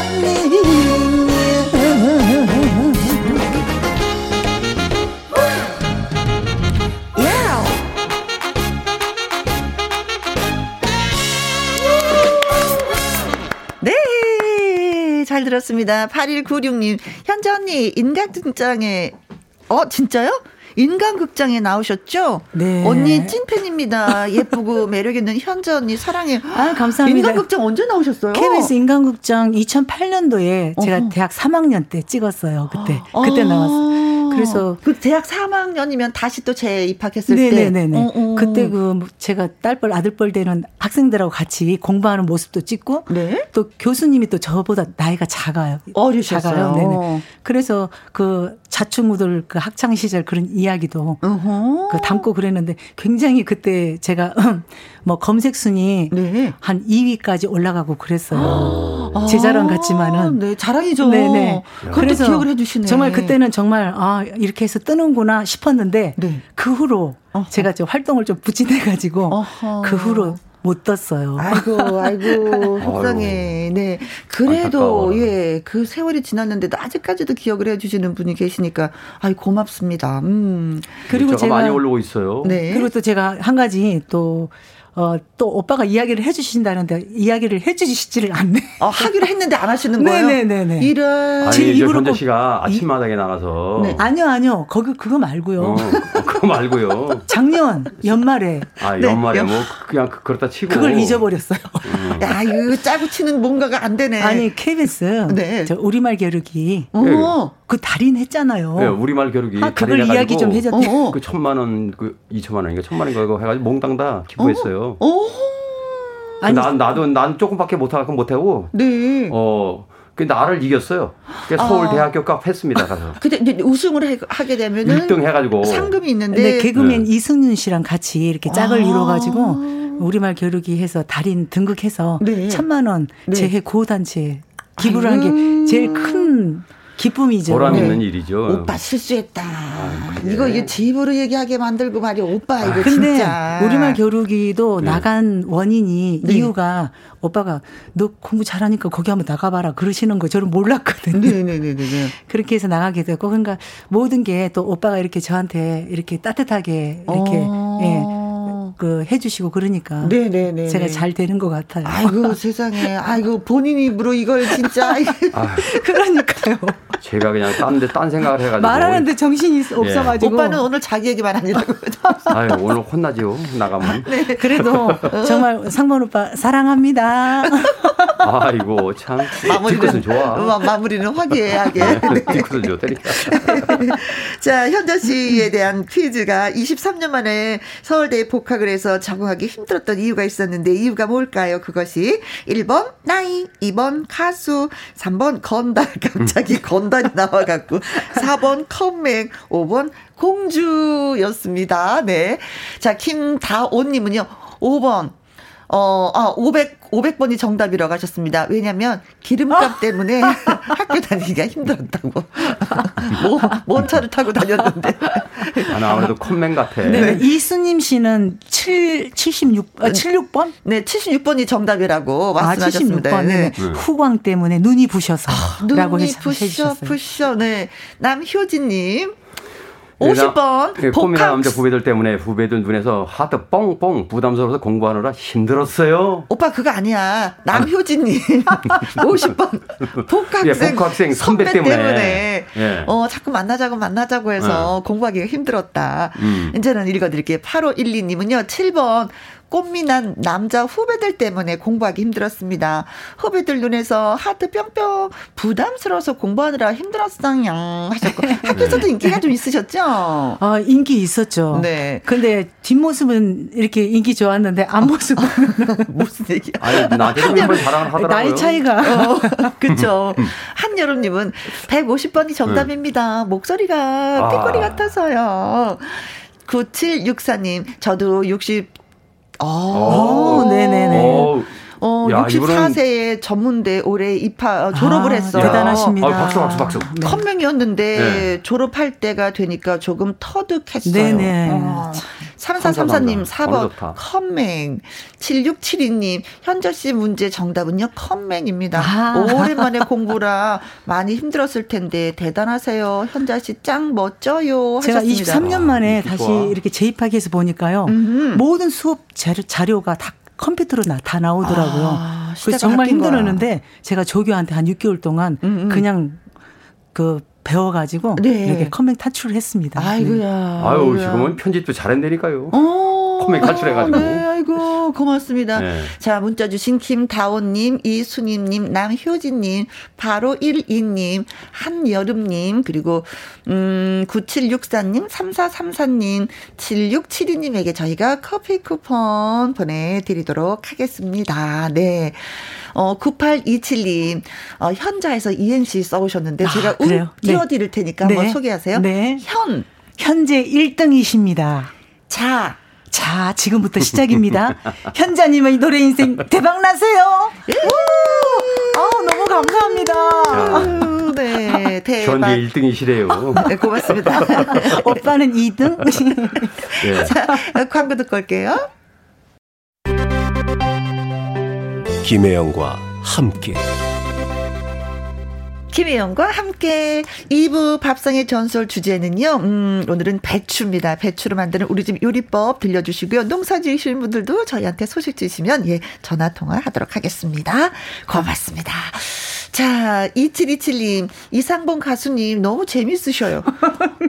네, 잘 들었습니다. 8196님, 현자 언니, 인간극장에, 어, 진짜요? 인간극장에 나오셨죠?
네.
언니 찐 팬입니다. 예쁘고 매력있는 현자 언니 사랑해요.
아, 감사합니다.
인간극장 언제 나오셨어요?
KBS 인간극장 2008년도에 제가
어허.
대학 3학년 때 찍었어요. 그때. 그때
아.
나왔어요. 그래서
그 대학 3학년이면 다시 또 재입학했을 때.
네네네네.
어, 어.
그때 그 제가 딸뻘 아들뻘 되는 학생들하고 같이 공부하는 모습도 찍고
네?
또 교수님이 또 저보다 나이가 작아요.
어리셨어요.
작아요. 네네. 그래서 그 자충우들 그 학창 시절 그런 이야기도
어허.
그 담고 그랬는데 굉장히 그때 제가 뭐 검색 순위
네.
한 2위까지 올라가고 그랬어요. 제 자랑 같지만은
아, 네, 자랑이죠.
네네.
그래서 기억을 해주시네.
정말 그때는 정말 아 이렇게 해서 뜨는구나 싶었는데
네.
그 후로
어허.
제가 좀 활동을 좀 부진해가지고
어허.
그 후로 못 떴어요.
아이고, 아이고, 속상해. 네. 그래도,
안타까워라.
예, 그 세월이 지났는데도 아직까지도 기억을 해주시는 분이 계시니까, 아이, 고맙습니다. 음.
그리고 제가
많이 올라오고 있어요.
네.
그리고 또 제가 한 가지 또 어, 또 오빠가 이야기를 해주신다는데 이야기를 해주시지를 않네.
어, 하기로 했는데 안 하시는 거예요?
네네네네.
이런.
아니, 제저
입으로
현재
꼭-
씨가 아침마당에 나가서
네.
아니요, 아니요. 거기 그거 말고요.
어, 그거 말고요.
작년 연말에
아
네,
연말에
연-
뭐 그냥 그- 그렇다 치고
그걸 잊어버렸어요.
야, 이거 짜고 치는 뭔가가 안 되네.
아니 KBS
네.
저 우리말 겨루기
어.
그 달인 했잖아요.
예, 우리말 겨루기
아, 그걸 이야기 좀 해줬대.
어.
그 천만 원, 그 이천만 원인가 천만 원인가 그거 해가지고 몽땅 다 기부했어요.
어.
아니,
난 나도 난 조금밖에 못하고 못하고
네.
어. 그 나를 이겼어요.
아.
서울 대학교 값 했습니다. 가서
근데 우승을 해- 하게 되면은
1등 해가지고
상금이 있는데
근데 개그맨
네.
이승윤 씨랑 같이 이렇게 짝을
아.
이뤄가지고 우리말 겨루기 해서 달인 등극해서
네.
천만 원
네.
재해 구호단체 기부를 한
아유.
게 제일 큰 기쁨이죠.
보람
네.
있는 일이죠.
오빠 실수했다.
그게.
이거 이게 집으로 얘기하게 만들고 말이야. 오빠 이거
근데
진짜.
우리말 겨루기도
네.
나간 원인이
네.
이유가 오빠가 너 공부 잘하니까 거기 한번 나가봐라 그러시는 거 저는 몰랐거든요.
네네네 네.
그렇게 해서 나가게 됐고 그러니까 모든 게 또 오빠가 이렇게 저한테 이렇게 따뜻하게 이렇게
어.
예, 그 해주시고 그러니까
네네네.
제가 잘 되는 것 같아요.
아이고 세상에. 아이고 본인 입으로 이걸 진짜.
아,
그러니까요.
제가 그냥 딴데 딴 생각을 해가지고
말하는데 정신이 없어가지고
오빠는 오늘 자기 얘기만 하니라고.
아유, 오늘 혼나지요 나가면.
네.
그래도 정말 상범 오빠 사랑합니다.
아이고 참
마무리는
좋아.
마, 마무리는 화기애애하게. 네.
뒤끝은 좋다니까.
자, 현자 씨에 대한 퀴즈가 23년 만에 서울대에 복학을 해서 적응하기 힘들었던 이유가 있었는데 이유가 뭘까요? 그것이 1번 나이, 2번 가수, 3번 건달 갑자기 건달이 나와갖고 4번 컴맹, 5번 공주였습니다. 네. 자, 김다온님은요. 5번 어, 아, 500, 500번이 정답이라고 하셨습니다. 왜냐면 기름값 때문에 학교 다니기가 힘들었다고. 뭐, 먼 차를 타고 다녔는데.
나는 아무래도 컴맹 같아.
네. 이수님 씨는 7, 76, 아, 76번?
네, 76번이 정답이라고
아,
말씀하셨습니다.
76번. 네.
네.
후광 때문에 눈이 부셔서. 라고
눈이
해-
부셔. 부셔. 네. 남효진님. 50번.
꽃미 남자 후배들 때문에 후배들 눈에서 하트 뻥뻥 부담스러워서 공부하느라 힘들었어요.
오빠 그거 아니야. 남효진님 50번 복학생, 예, 복학생 선배, 선배 때문에, 때문에 예. 어 자꾸 만나자고 만나자고 해서 예. 공부하기가 힘들었다. 음. 이제는 읽어드릴게요. 8512님은요 7번 꽃미남 남자 후배들 때문에 공부하기 힘들었습니다. 후배들 눈에서 하트 뿅뿅 부담스러워서 공부하느라 힘들었어요 하셨고 학교에서도 인기가 좀 있으셨죠?
아 인기 있었죠. 네. 근데 뒷모습은 이렇게 인기 좋았는데 앞모습은
무슨 얘기야?
아니 나한테 자랑을 하더라고요.
나이 차이가 어,
그렇죠. 한여름님은 150번이 정답입니다. 네. 목소리가 삐꼬리 아. 같아서요. 9764님, 저도 60 아, 네네네. 어, 야, 64세의 전문대 올해 입학 어, 졸업을 아, 했어요.
대단하십니다. 아,
박수 박수 박수.
네. 컴명이었는데 네. 졸업할 때가 되니까 조금 터득했어요. 네네. 어. 3434님 4번 컴맹 7672님 현자 씨 문제 정답은요 컴맹입니다. 아. 오랜만에 공부라 많이 힘들었을 텐데 대단하세요. 현자 씨 짱 멋져요.
제가 하셨습니다. 23년 만에 아, 다시 좋아. 이렇게 재입학해서 보니까요. 음흠. 모든 수업 자료, 자료가 다 컴퓨터로 나, 다 나오더라고요. 아, 그래서 정말 힘들었는데 제가 조교한테 한 6개월 동안 음음. 음. 그냥 그 배워가지고 네. 이렇게 컴맹 탈출을 했습니다.
아이고야. 네.
아유 지금은 편집도 잘한다니까요. 어, 컴맹 탈출해가지고.
네, 아이고 고맙습니다. 네. 자 문자 주신 김다원님, 이순임님, 남효진님, 바로 12님, 한여름님 그리고 음 9764님, 3434님, 7672님에게 저희가 커피 쿠폰 보내드리도록 하겠습니다. 네. 어, 9827님, 어, 현자에서 이행시 써오셨는데, 아, 제가 운 네. 띄워드릴 테니까 네. 한번 소개하세요. 네. 현.
현재 1등이십니다.
자.
자, 지금부터 시작입니다. 현자님의 노래 인생 대박 나세요. 어, 너무 감사합니다.
네, 대박. 현재 1등이시래요.
네, 고맙습니다.
오빠는 2등?
네. 자, 광고 듣고 올게요.
김혜영과 함께
김혜영과 함께 2부 밥상의 전설 주제는요. 음, 오늘은 배추입니다. 배추로 만드는 우리 집 요리법 들려주시고요. 농사 지으시는 분들도 저희한테 소식 주시면 예, 전화 통화하도록 하겠습니다. 고맙습니다. 자, 2727님, 이상봉 가수님 너무 재밌으셔요.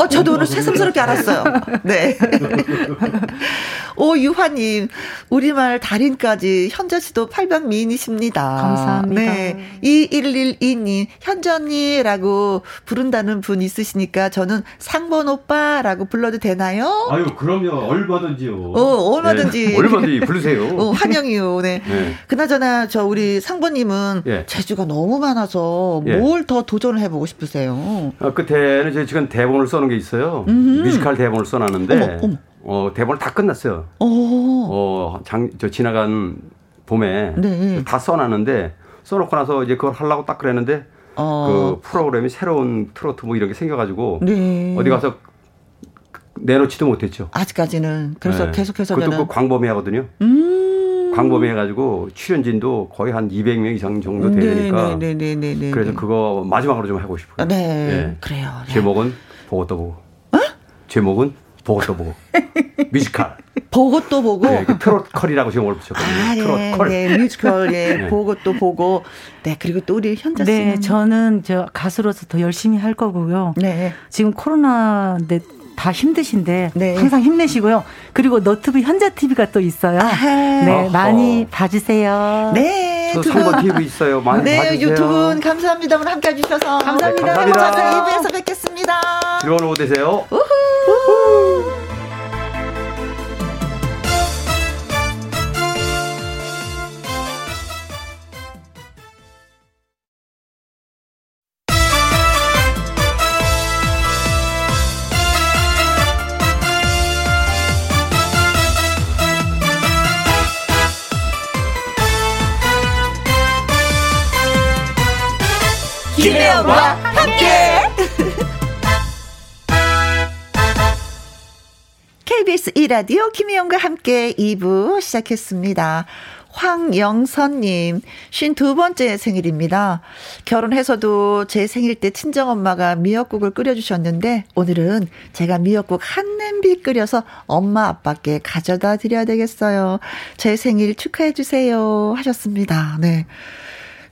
어, 저도 오늘 새삼스럽게 알았어요. 네. 오유화님, 우리말 달인까지 현자 씨도 팔방 미인이십니다.
감사합니다.
네. 2112님, 현전이라고 부른다는 분 있으시니까 저는 상번 오빠라고 불러도 되나요?
아유, 그럼요. 얼마든지요.
어, 얼마든지.
네. 얼마든지 부르세요.
어, 환영이요. 네. 네. 그나저나 저 우리 상번님은 네. 재주가 너무 많 아서 예. 뭘더 도전을 해보고 싶으세요?
어, 끝에는 제 지금 대본을 써놓은 게 있어요. 음흠. 뮤지컬 대본을 써놨는데 어머, 어머. 어, 대본을 다 끝났어요. 오. 어, 장, 저 지나간 봄에 네. 다 써놨는데 써놓고 나서 이제 그걸 하려고 딱 그랬는데 어. 그 프로그램이 새로운 트로트 뭐 이런 게 생겨가지고 네. 어디 가서 내놓지도 못했죠.
아직까지는 그래서 네. 계속해서
그것도 그 광범위 하거든요. 음. 광범위 해가지고 출연진도 거의 한 200명 이상 정도 되니까. 네, 네, 네, 네, 그래서 그거 마지막으로 좀 하고 싶어요.
네, 네. 그래요.
제목은 보고 또 보고. 어? 제목은 보고 또 보고. 뮤지컬.
보고 또 보고. 네,
그 트롯컬이라고 지금 오늘 붙였거든요. 아, 예, 트롯컬.
네, 뮤지컬, 예, 네. 보고 또 보고. 네, 그리고 또 우리 현자 씨.
네, 저는 저 가수로서 더 열심히 할 거고요. 네. 지금 코로나인데 다 힘드신데 네. 항상 힘내시고요. 그리고 너튜브 현자 TV가 또 있어요. 아하. 네, 어허. 많이 봐주세요.
네,
저 상거 TV 있어요. 많이 네, 봐주세요.
유튜브 감사합니다. 오늘 함께 해주셔서
감사합니다.
네, 감사합니다. 2부에서 뵙겠습니다.
즐거운 오후 되세요. 우후. 우후.
김혜영과 함께. KBS 1라디오 김혜영과 함께 2부 시작했습니다. 황영선님, 52번째 생일입니다. 결혼해서도 제 생일 때 친정엄마가 미역국을 끓여주셨는데, 오늘은 제가 미역국 한 냄비 끓여서 엄마 아빠께 가져다 드려야 되겠어요. 제 생일 축하해주세요. 하셨습니다. 네.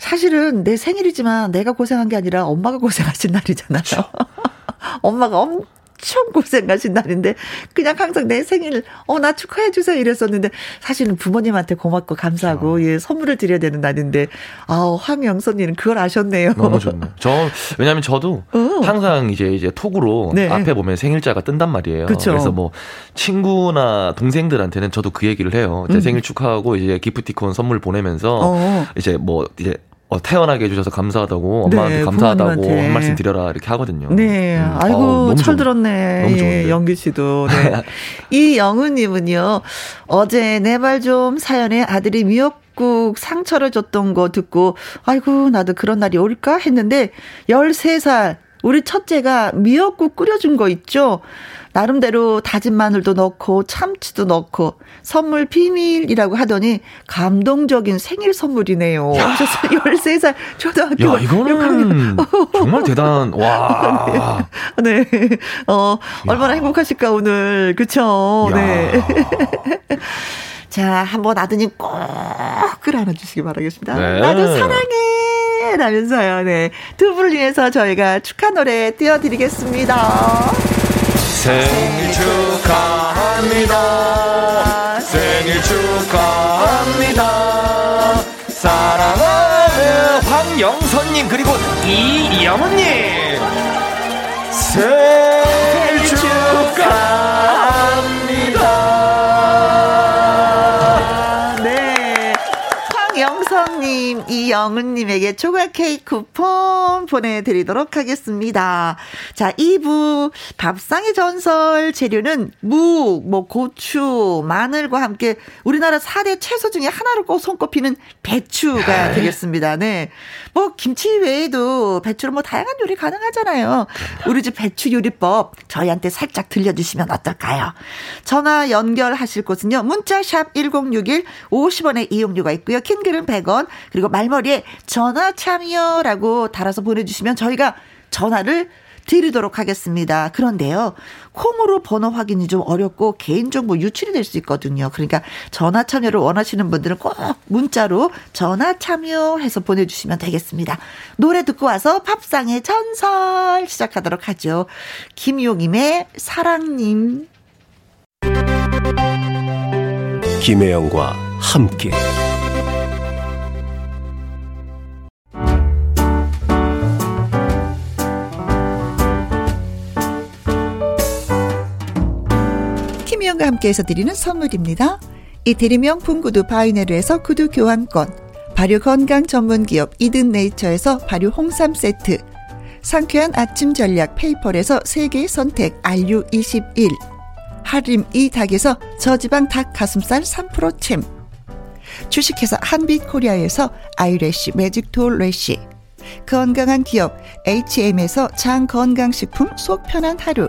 사실은 내 생일이지만 내가 고생한 게 아니라 엄마가 고생하신 날이잖아요. 엄마가 엄 엄청 고생하신 날인데 그냥 항상 내 생일 어 나 축하해 주세요 이랬었는데 사실은 부모님한테 고맙고 감사하고 그렇죠. 예 선물을 드려야 되는 날인데 아 황영선님은 그걸 아셨네요.
너무 좋네. 저 왜냐하면 저도 어. 항상 이제 이제 톡으로 네. 앞에 보면 생일자가 뜬단 말이에요. 그쵸. 그래서 뭐 친구나 동생들한테는 저도 그 얘기를 해요. 제 음. 생일 축하하고 이제 기프티콘 선물 보내면서 어. 이제 뭐 이제 어, 태어나게 해주셔서 감사하다고 엄마한테 네, 감사하다고 부모님한테. 한 말씀 드려라 이렇게 하거든요.
네, 음. 아이고 아, 철 들었네. 너무 예, 영규 씨도. 네. 이영우님은요 어제 내 말 좀 사연에 아들이 미역국 상처를 줬던 거 듣고 아이고 나도 그런 날이 올까 했는데 13살 우리 첫째가 미역국 끓여준 거 있죠. 나름대로 다진 마늘도 넣고 참치도 넣고 선물 비밀이라고 하더니 감동적인 생일 선물이네요. 하셨어요. 13살 초등학교.
야, 이거는 정말 대단, 와.
네. 네. 어, 얼마나 행복하실까, 오늘. 그쵸? 야. 네. 자, 한번 아드님 꼭 끌어안아 주시기 바라겠습니다. 네. 나도 사랑해! 라면서요. 네. 두 분을 위해서 저희가 축하 노래 띄워 드리겠습니다.
생일 축하합니다. 생일 축하합니다. 사랑하는 황영선님 그리고 이영훈님 생일 축하합니다.
황영선님, 이영훈님에게 조각 케이크 쿠폰 보내드리도록 하겠습니다. 자, 2부 밥상의 전설 재료는 무, 뭐 고추, 마늘과 함께 우리나라 4대 채소 중에 하나로 꼭 손꼽히는 배추가 네. 되겠습니다. 네. 뭐 김치 외에도 배추로 뭐 다양한 요리 가능하잖아요. 우리 집 배추 요리법 저희한테 살짝 들려주시면 어떨까요? 전화 연결하실 곳은요. 문자샵 1061 50원의 이용료가 있고요. 킹글은 100원 그리고 말머리에 전화 참여라고 달아서 보내주시면 저희가 전화를 드리도록 하겠습니다. 그런데요, 콩으로 번호 확인이 좀 어렵고 개인정보 유출이 될 수 있거든요. 그러니까 전화 참여를 원하시는 분들은 꼭 문자로 전화 참여해서 보내주시면 되겠습니다. 노래 듣고 와서 팝상의 전설 시작하도록 하죠. 김용임의 사랑님.
김혜영과 함께.
김혜영과 함께해서 드리는 선물입니다. 이태리 명품 구두 바이네르에서 구두 교환권, 발효 건강 전문 기업 이든 네이처에서 발효 홍삼 세트, 상쾌한 아침 전략 페이퍼에서 세계 선택 RU21, 하림 이 닭에서 저지방 닭 가슴살 3% 챔, 주식회사 한빛코리아에서 아이래쉬 매직톨 래쉬, 건강한 기업 H&M에서 장 건강식품 속 편한 하루,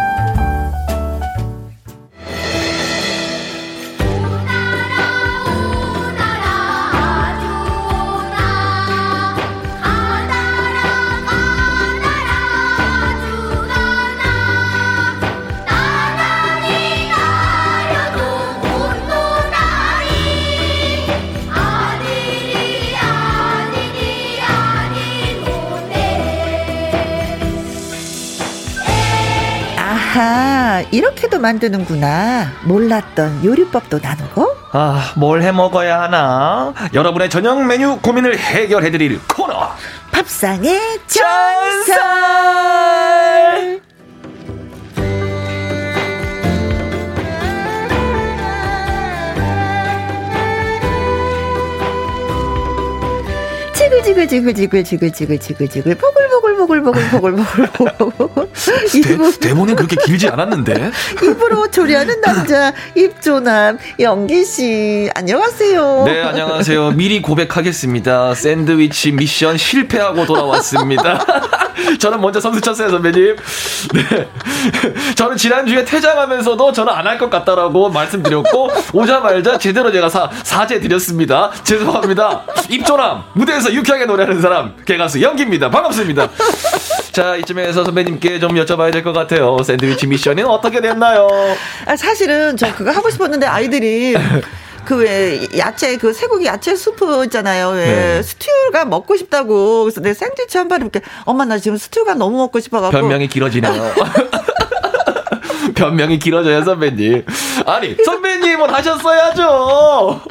이렇게도 만드는구나. 몰랐던 요리법도 나누고.
아, 뭘 해 먹어야 하나? 여러분의 저녁 메뉴 고민을 해결해 드릴 코너.
밥상의 전설. 지글지글지글지글지글지글지글 보글보글보글보글보글보글보글.
대본은 그렇게 길지 않았는데?
입으로 조리하는 남자 입조남 영기 씨. 안녕하세요.
네 안녕하세요. 미리 고백하겠습니다. 샌드위치 미션 실패하고 돌아왔습니다 저는 먼저 선수 쳤어요 선배님 네 저는 지난주에 퇴장하면서도 저는 안 할 것 같다라고 말씀드렸고 오자마자 제대로 제가 사, 사죄 드렸습니다 죄송합니다 입조남 무대에서 유쾌하게 노래하는 사람 개가수 연기입니다. 반갑습니다. 자 이쯤에서 선배님께 좀 여쭤봐야 될 것 같아요. 샌드위치 미션은 어떻게 됐나요?
아, 사실은 저 그거 하고 싶었는데 아이들이 그왜 야채 그 쇠고기 야채 수프 있잖아요. 왜 네. 스튜가 먹고 싶다고 그래서 내 샌드위치 한번 이렇게 엄마 나 지금 스튜가 너무 먹고 싶어가지고
변명이 길어지네요. 변명이 길어져요, 선배님. 아니, 선배님은 하셨어야죠.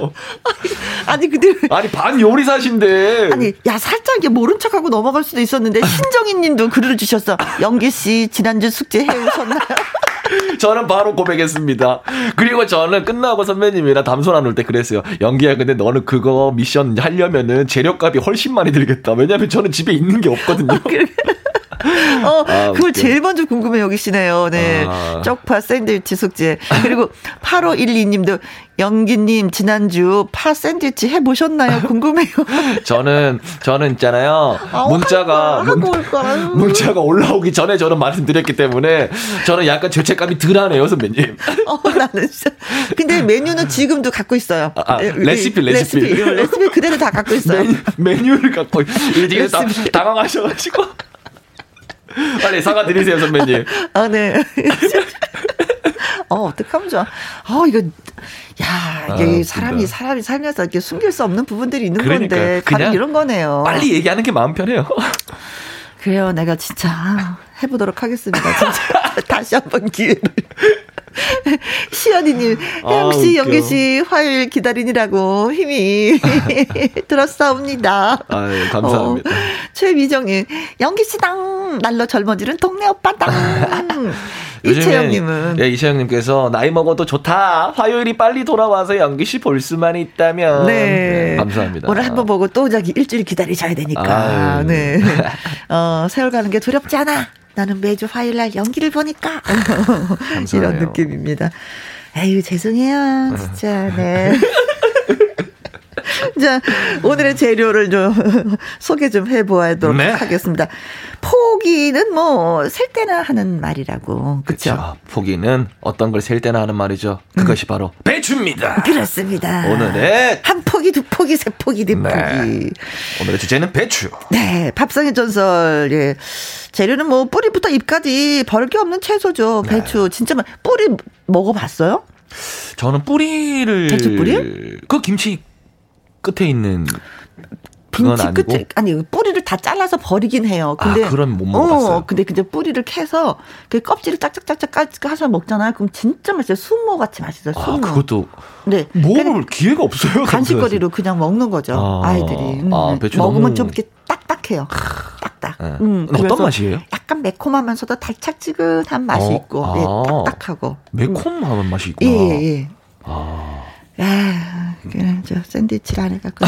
아니, 근데.
아니, 반 요리사신데.
아니, 야, 살짝 이게 모른 척하고 넘어갈 수도 있었는데, 신정인 님도 글을 주셨어. 영기 씨, 지난주 숙제 해오셨나요?
저는 바로 고백했습니다. 그리고 저는 끝나고 선배님이랑 담소 나눌 때 그랬어요. 연기야, 근데 너는 그거 미션 하려면은 재료값이 훨씬 많이 들겠다. 왜냐면 저는 집에 있는 게 없거든요.
어, 아, 그걸 제일 먼저 궁금해 여기시네요. 네. 아. 쪽파 샌드위치 숙제. 그리고 8512님도 영기님 지난주 파 샌드위치 해보셨나요? 궁금해요.
저는 저는 있잖아요. 아, 문자가 문, 문자가 올라오기 전에 저는 말씀드렸기 때문에 저는 약간 죄책감이 덜하네요, 선배님.
어, 나는 진짜. 근데 메뉴는 지금도 갖고 있어요.
아, 아, 레시피, 레시피,
레시피, 레시피 그대로 다 갖고 있어요.
메뉴, 를 갖고 이게 당황하셔가지고. 빨리 사과 드리세요, 선배님.
아, 네. 어, 어떡하면 좋아. 어, 이거, 야, 이게 아, 사람이, 사람이 살면서 이렇게 숨길 수 없는 부분들이 있는 그러니까, 건데, 가령 이런 거네요.
빨리 얘기하는 게 마음 편해요.
그래요. 내가 진짜 해보도록 하겠습니다. 진짜. 다시 한번 기회를. 시연이님, 혜영씨, 아, 영기씨, 화요일 기다리느라고 힘이 들었사옵니다.
아유, 감사합니다. 어,
최미정님, 영기씨 당, 날로 젊어지는 동네 오빠 당. 이채영님은
예, 이채영님께서 나이 먹어도 좋다. 화요일이 빨리 돌아와서 연기 씨 볼 수만 있다면. 네. 네 감사합니다.
오늘 한번 보고 또 저기 일주일 기다리셔야 되니까. 아유. 네. 어, 세월 가는 게 두렵지 않아. 나는 매주 화요일 날 연기를 보니까. 이런 느낌입니다. 에휴, 죄송해요. 진짜, 네. 자, 오늘의 재료를 좀 소개 좀 해보도록 네. 하겠습니다. 포기는 뭐, 셀 때나 하는 말이라고. 그렇죠.
포기는 어떤 걸 셀 때나 하는 말이죠. 그것이 음. 바로 배추입니다.
그렇습니다.
오늘의
한 포기, 두 포기, 세 포기, 네, 네 포기.
오늘의 주제는 배추.
네, 밥상의 전설. 예. 재료는 뭐 뿌리부터 잎까지 벌게 없는 채소죠. 네. 배추. 진짜 뿌리 먹어봤어요?
저는 뿌리를
배추 뿌리?
그 김치 끝에 있는 아니고 끝에,
아니 뿌리를 다 잘라서 버리긴 해요.
아, 근데 아, 그럼 못 먹어봤어요. 어,
근데 그제 뿌리를 캐서 그 껍질을 짝짝짝짝 까서 먹잖아요. 그럼 진짜 맛있어요. 순모 같이 맛있어요. 아, 순모.
아, 그것도 네 먹을 기회가 없어요.
간식거리로 그냥 먹는 거죠. 아, 이들이 음, 아, 배추 먹으면 너무... 좀 이렇게 딱딱해요. 딱딱. 네.
음, 어떤 맛이에요?
약간 매콤하면서도 달짝지근한 맛이 어, 있고 네, 딱딱하고
매콤한 음. 맛이 있구나.
예, 예. 아. 아, 그냥 저 샌드위치를 안 해갖고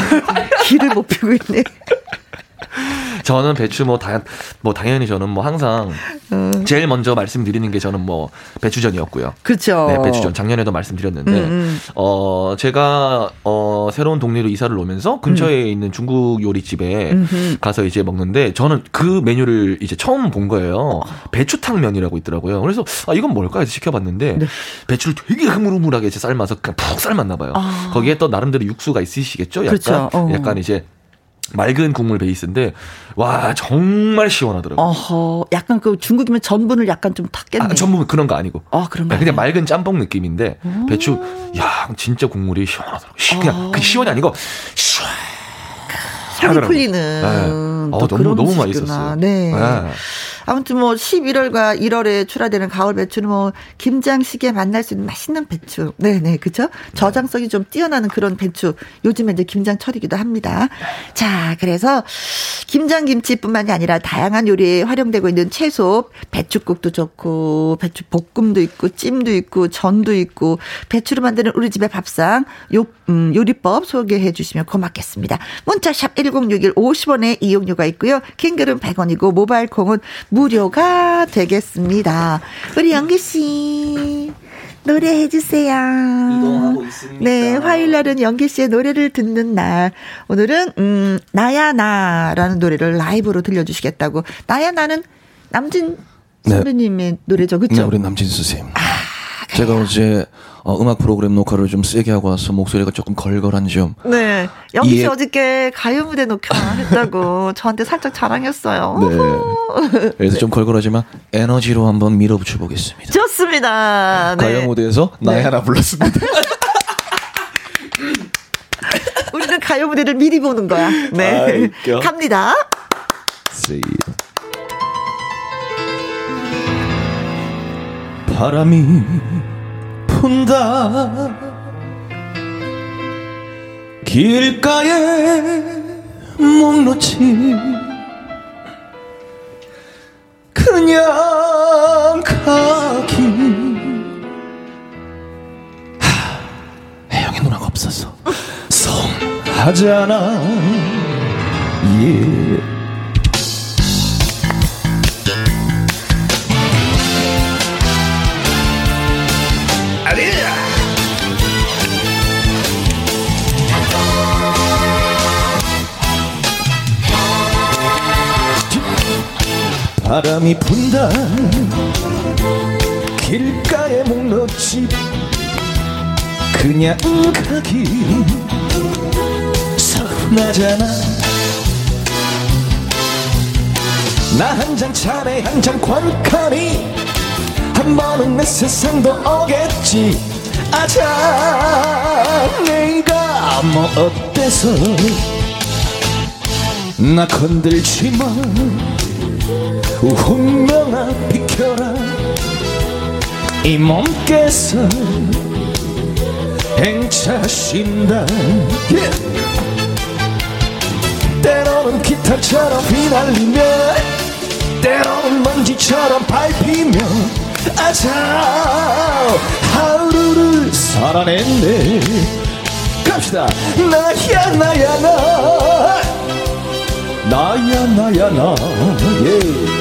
기를 못 피고 있네.
저는 배추 뭐, 다, 뭐 당연히 저는 뭐 항상 음. 제일 먼저 말씀드리는 게 저는 뭐 배추전이었고요.
그렇죠.
네, 배추전 작년에도 말씀드렸는데 음, 음. 어 제가 어 새로운 동네로 이사를 오면서 근처에 음. 있는 중국 요리집에 가서 이제 먹는데 저는 그 메뉴를 이제 처음 본 거예요. 배추탕면이라고 있더라고요. 그래서 아 이건 뭘까 해서 시켜봤는데 네. 배추를 되게 흐물흐물하게 이제 삶아서 그냥 푹 삶았나 봐요. 아. 거기에 또 나름대로 육수가 있으시겠죠. 약간 그렇죠. 어. 약간 이제 맑은 국물 베이스인데 와 정말 시원하더라고요.
어허, 약간 그 중국이면 전분을 약간 좀 탔겠네. 아,
전분 그런 거 아니고.
아 그런 거.
그냥 맑은 짬뽕 느낌인데 오. 배추 야 진짜 국물이 시원하더라고. 요 그냥 어. 그 시원이 아니고 시원.
속이 풀리는. 네. 어,
너무 너무 맛있었어요.
네. 네. 아무튼 뭐 11월과 1월에 출하되는 가을 배추는 뭐 김장식에 만날 수 있는 맛있는 배추. 네 네, 그쵸? 저장성이 좀 뛰어나는 그런 배추. 요즘에 이제 김장철이기도 합니다. 자, 그래서 김장김치뿐만이 아니라 다양한 요리에 활용되고 있는 채소, 배추국도 좋고, 배추 볶음도 있고, 찜도 있고, 전도 있고, 배추로 만드는 우리 집의 밥상, 요, 음, 요리법 소개해 주시면 고맙겠습니다. 문자샵 1061 50원에 이용료 가 있고요. 킹글은 100원이고, 모바일 콩은 무료가 되겠습니다. 우리 영기 씨. 노래해 주세요.
이동하고 있습니다.
네, 화요일 날은 영기 씨의 노래를 듣는 날. 오늘은 음, 나야 나라는 노래를 라이브로 들려 주시겠다고. 나야 나는 남진 네. 선배님의 네. 노래죠. 그렇죠? 네,
우리 남진 선생님. 아, 제가 어제 어, 음악 프로그램 녹화를 좀 세게 하고 와서 목소리가 조금 걸걸한 점.
네. 영기 씨 이해... 어저께 가요 무대 녹화 했다고 저한테 살짝 자랑했어요.
네. 그래서 좀 걸걸하지만 에너지로 한번 밀어붙여 보겠습니다.
좋습니다.
네. 가요 무대에서 네. 하나 불렀습니다.
우리는 가요 무대를 미리 보는 거야. 네. 아, 갑니다. See
바람이 분다. 길가에 목 놓지 그냥 가기. 하, 혜영이 누나가 없어서 서운하잖아. 예. 바람이 분다 길가에 목놓지 그냥 가기. 서운하잖아. 나한잔 차례 한잔 관카니 한 번은 내 세상도 오겠지. 아자 내가 뭐 어때서? 나 건들지 마 운명아 비켜라. 이 몸께서 행차신다. yeah. 때로는 기타처럼 휘날리며 때로는 먼지처럼 밟히며 아자 하루를 살아냈네. 갑시다. 나야 나야 나. 나야 나야 나. 예.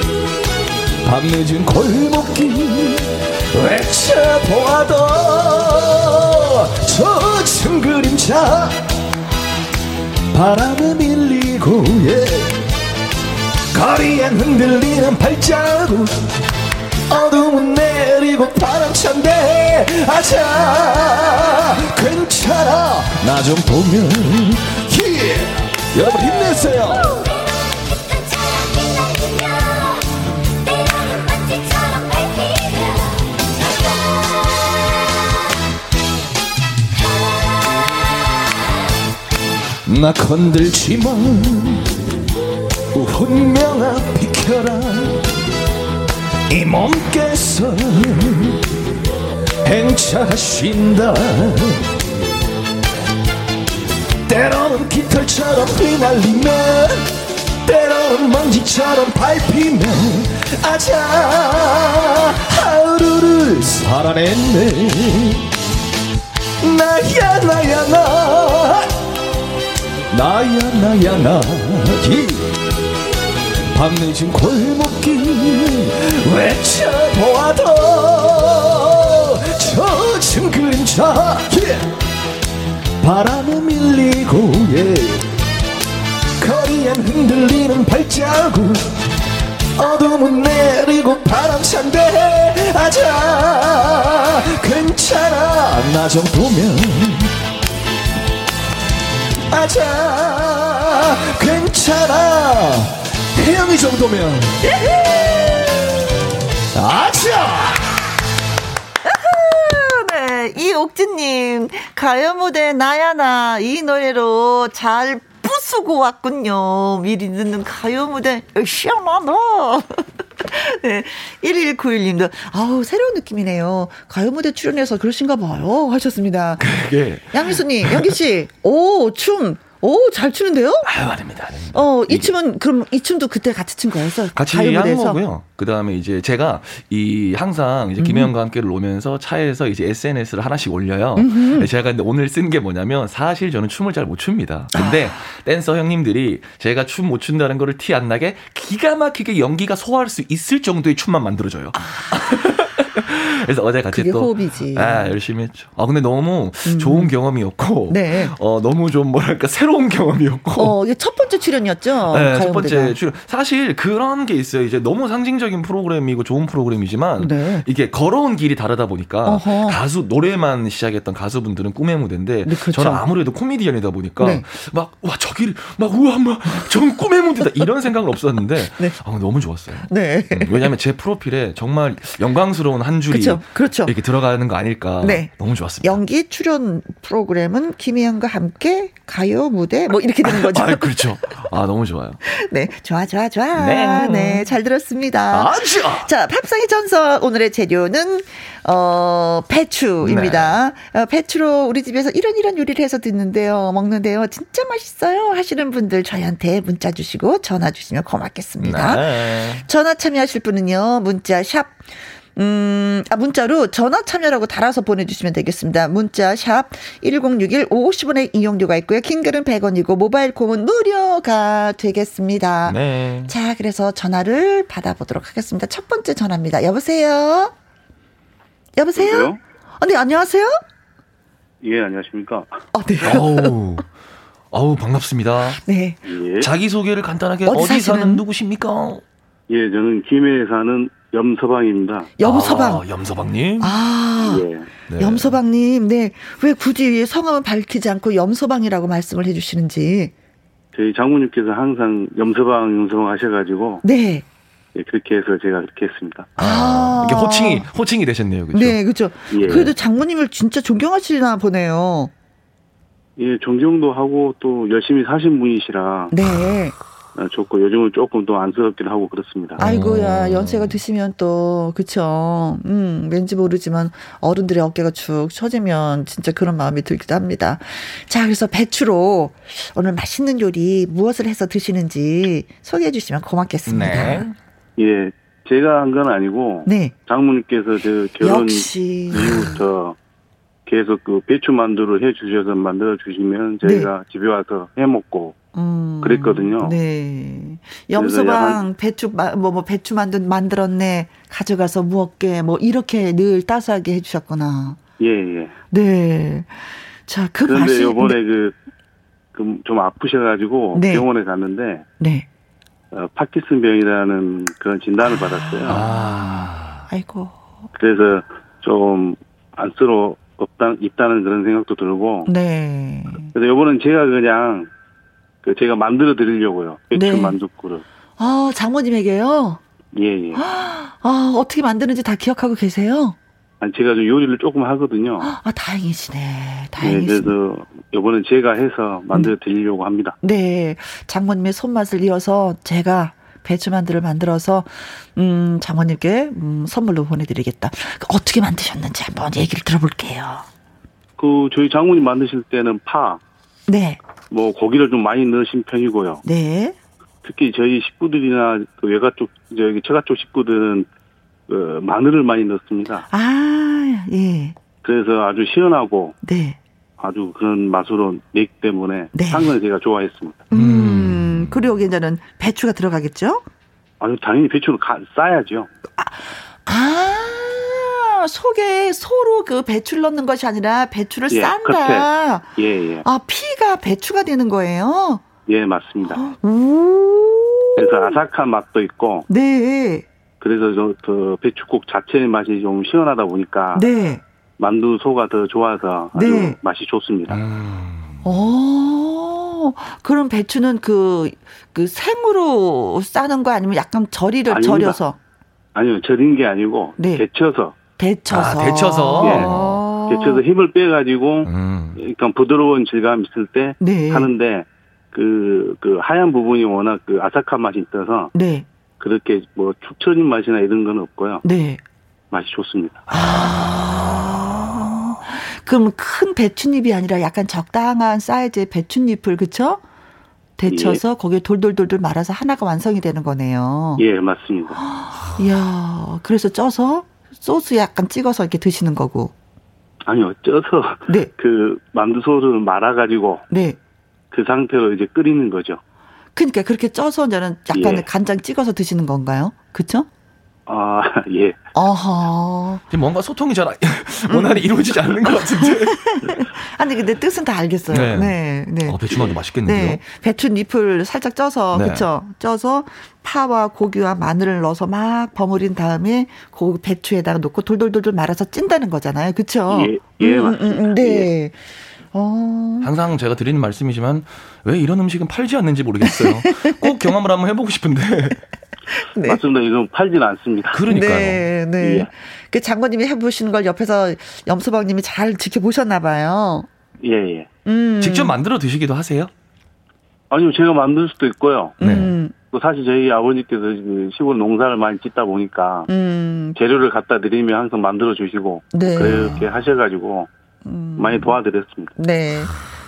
밤늦은 골목길 외쳐보아도 저층 그림자 바람에 밀리고 예. 거리엔 흔들리는 발자국 어둠은 내리고 바람 찬데 아자 괜찮아 나 좀 보면 예. 여러분 힘내세요 나 건들지 마 운명아 비켜라. 이 몸께서 행차하신다. 때로는 깃털처럼 휘날리며 때로는 먼지처럼 밟히며 아자 하루를 살아냈네. 나야 나야 나 나야 나야 나지 밤늦은 골목길 외쳐보아도 젖은 그림자 예. 바람에 밀리고 예. 거리엔 흔들리는 발자국 어둠은 내리고 바람 아자 괜찮아 나 정도면 아자 괜찮아 혜영이 정도면 아자
네, 이옥진님 가요 무대 나야나 이 노래로 잘 부수고 왔군요. 미리 듣는 가요 무대 시원하다. 네. 1191님도, 아우, 새로운 느낌이네요. 가요 무대 출연해서 그러신가 봐요. 하셨습니다.
그게.
양미수님, 영기씨, 오, 춤. 오, 잘 추는데요?
아유, 아닙니다. 아닙니다.
어, 이 춤은, 그럼 이 춤도 그때 같이 춘 거여서?
같이 한 거고요. 그 다음에 이제 제가 이 항상 이제 김혜영과 음. 함께를 오면서 차에서 이제 SNS를 하나씩 올려요. 음흠. 제가 근데 오늘 쓴 게 뭐냐면 사실 저는 춤을 잘 못 춥니다. 근데 아. 댄서 형님들이 제가 춤 못 춘다는 거를 티 안 나게 기가 막히게 연기가 소화할 수 있을 정도의 춤만 만들어줘요. 아. 그래서 어제 같이 또
호흡이지.
아, 열심히 했죠. 아 근데 너무 음. 좋은 경험이었고 네. 어 너무 좀 뭐랄까 새로운 경험이었고.
어, 이게 첫 번째 출연이었죠.
네, 첫 번째 출연. 사실 그런 게 있어요. 이제 너무 상징적인 프로그램이고 좋은 프로그램이지만 네. 이게 걸어온 길이 다르다 보니까 어허. 가수 노래만 시작했던 가수분들은 꿈의 무대인데 네, 그렇죠. 저는 아무래도 코미디언이다 보니까 네. 막와 저길 막 우와 막전 꿈의 무대다 이런 생각은 없었는데 네. 아, 너무 좋았어요. 네. 음, 왜냐하면 제 프로필에 정말 영광스러운 한 줄이
그렇죠. 그렇죠.
이렇게 들어가는 거 아닐까. 네. 너무 좋았습니다.
연기 출연 프로그램은 김희영과 함께 가요 무대 뭐 이렇게 되는 거죠.
아, 그렇죠. 아, 너무 좋아요.
네. 좋아, 좋아, 좋아. 네. 네. 잘 들었습니다. 아, 좋아. 자, 팝상의 전설 오늘의 재료는 어, 배추입니다. 네. 어, 배추로 우리 집에서 이런 이런 요리를 해서 듣는데요. 먹는데요. 진짜 맛있어요. 하시는 분들 저희한테 문자 주시고 전화 주시면 고맙겠습니다. 네. 전화 참여하실 분은요. 문자 샵 음, 아, 문자로 전화 참여라고 달아서 보내주시면 되겠습니다. 문자 샵 1061 50원의 이용료가 있고요. 킹글은 100원이고 모바일 콩은 무료가 되겠습니다. 네. 자, 그래서 전화를 받아보도록 하겠습니다. 첫 번째 전화입니다. 여보세요? 여보세요? 여보세요? 아, 네, 안녕하세요?
예, 안녕하십니까?
아, 네.
어우, 어우, 반갑습니다. 네. 예. 자기소개를 간단하게 어디, 어디 사는 누구십니까?
예, 저는 김해에 사는 염서방입니다.
염서방.
아, 염서방님?
아, 예. 네. 염서방님, 네. 왜 굳이 성함을 밝히지 않고 염서방이라고 말씀을 해주시는지.
저희 장모님께서 항상 염서방, 염서방 하셔가지고.
네.
예, 그렇게 해서 제가 그렇게 했습니다.
아, 이게 호칭이, 호칭이 되셨네요. 그죠?
네, 그죠. 예. 그래도 장모님을 진짜 존경하시나 보네요.
예, 존경도 하고 또 열심히 사신 분이시라.
네.
아, 좋고 요즘은 조금 더 안쓰럽긴 하고 그렇습니다.
아이고야 어. 연세가 드시면 또 그쵸. 음 왠지 모르지만 어른들의 어깨가 축 처지면 진짜 그런 마음이 들기도 합니다. 자 그래서 배추로 오늘 맛있는 요리 무엇을 해서 드시는지 소개해 주시면 고맙겠습니다. 네.
예, 제가 한 건 아니고 네. 장모님께서 저 결혼 역시. 이후부터 계속 그 배추 만두를 해 주셔서 만들어 주시면 저희가 네. 집에 와서 해 먹고 음, 그랬거든요.
네. 염소방 배추 뭐뭐 뭐 배추 만든 만들었네 가져가서 무었게 뭐 이렇게 늘 따스하게 해주셨구나.
예 예.
네. 자그
그런데 요번에 그, 그, 좀 아프셔가지고 네. 병원에 갔는데. 네. 어, 파키슨병이라는 그런 진단을 아, 받았어요.
아, 아이고.
그래서 좀 안쓰러 없다 있다는 그런 생각도 들고.
네.
그래서 요번엔 제가 그냥 그 제가 만들어 드리려고요. 배추 네. 만두국을.
아, 장모님에게요?
예, 예.
아, 어떻게 만드는지 다 기억하고 계세요?
아니, 제가 좀 요리를 조금 하거든요.
아, 다행이시네. 다행이시네.
네, 그래서 이번엔 제가 해서 만들어 드리려고 합니다.
네. 장모님의 손맛을 이어서 제가 배추 만두를 만들어서 음, 장모님께 음, 선물로 보내드리겠다. 어떻게 만드셨는지 한번 얘기를 들어볼게요.
그 저희 장모님 만드실 때는 파,
네.
뭐 고기를 좀 많이 넣으신 편이고요.
네.
특히 저희 식구들이나 그 외가 쪽 저기 처가 쪽 식구들은 그 마늘을 많이 넣습니다.
아, 예.
그래서 아주 시원하고
네.
아주 그런 맛으로 내기 때문에 네. 상당히 제가 좋아했습니다.
음, 그리고 여기는 배추가 들어가겠죠?
아니 당연히 배추를 가, 싸야죠.
아, 아. 속에 소로 그 배추를 넣는 것이 아니라 배추를 예, 싼다.
예, 예.
아, 피가 배추가 되는 거예요?
예, 맞습니다.
오.
그래서 아삭한 맛도 있고.
네.
그래서 저, 그 배추국 자체의 맛이 좀 시원하다 보니까.
네.
만두 소가 더 좋아서 아주 네. 맛이 좋습니다.
음. 오, 그럼 배추는 그, 그 생으로 싸는 거 아니면 약간 절이를 아닙니다. 절여서?
아니요, 절인 게 아니고. 네. 데쳐서.
데쳐서.
아, 데쳐서.
예. 데쳐서 힘을 빼가지고, 음. 그러니까 부드러운 질감 있을 때 네. 하는데, 그, 그 하얀 부분이 워낙 그 아삭한 맛이 있어서.
네.
그렇게 뭐 축 처진 맛이나 이런 건 없고요. 네. 맛이 좋습니다.
아. 그럼 큰 배춧잎이 아니라 약간 적당한 사이즈의 배춧잎을 그쵸? 데쳐서 예. 거기에 돌돌돌돌 말아서 하나가 완성이 되는 거네요.
예, 맞습니다.
이야, 그래서 쪄서 소스 약간 찍어서 이렇게 드시는 거고.
아니요, 쪄서 네. 그 만두소를 말아가지고 네. 그 상태로 이제 끓이는 거죠.
그러니까 그렇게 쪄서 저는 약간 예. 간장 찍어서 드시는 건가요? 그렇죠?
아, 예.
어허.
뭔가 소통이 잘 원활히 이루어지지 않는 것 같은데.
아니, 근데 뜻은 다 알겠어요. 네. 네. 네.
어, 배추만두 맛있겠는데요? 네.
배추 잎을 살짝 쪄서, 네. 그쵸? 쪄서 파와 고기와 마늘을 넣어서 막 버무린 다음에 그 배추에다가 놓고 돌돌돌돌 말아서 찐다는 거잖아요. 그쵸?
예, 예, 음, 맞습니다. 음, 음, 네. 예.
어. 항상 제가 드리는 말씀이지만 왜 이런 음식은 팔지 않는지 모르겠어요. 꼭 경험을 한번 해보고 싶은데.
네. 맞습니다. 이건 팔지는 않습니다.
그러니까요.
네, 네. 예. 그 장관님이 해보시는 걸 옆에서 염소방님이 잘 지켜보셨나 봐요.
예, 예.
음. 직접 만들어 드시기도 하세요?
아니요, 제가 만들 수도 있고요. 네. 음. 또 사실 저희 아버지께서 시골 농사를 많이 짓다 보니까 음. 재료를 갖다 드리면 항상 만들어 주시고 네. 그렇게 하셔가지고 음. 많이 도와드렸습니다.
네.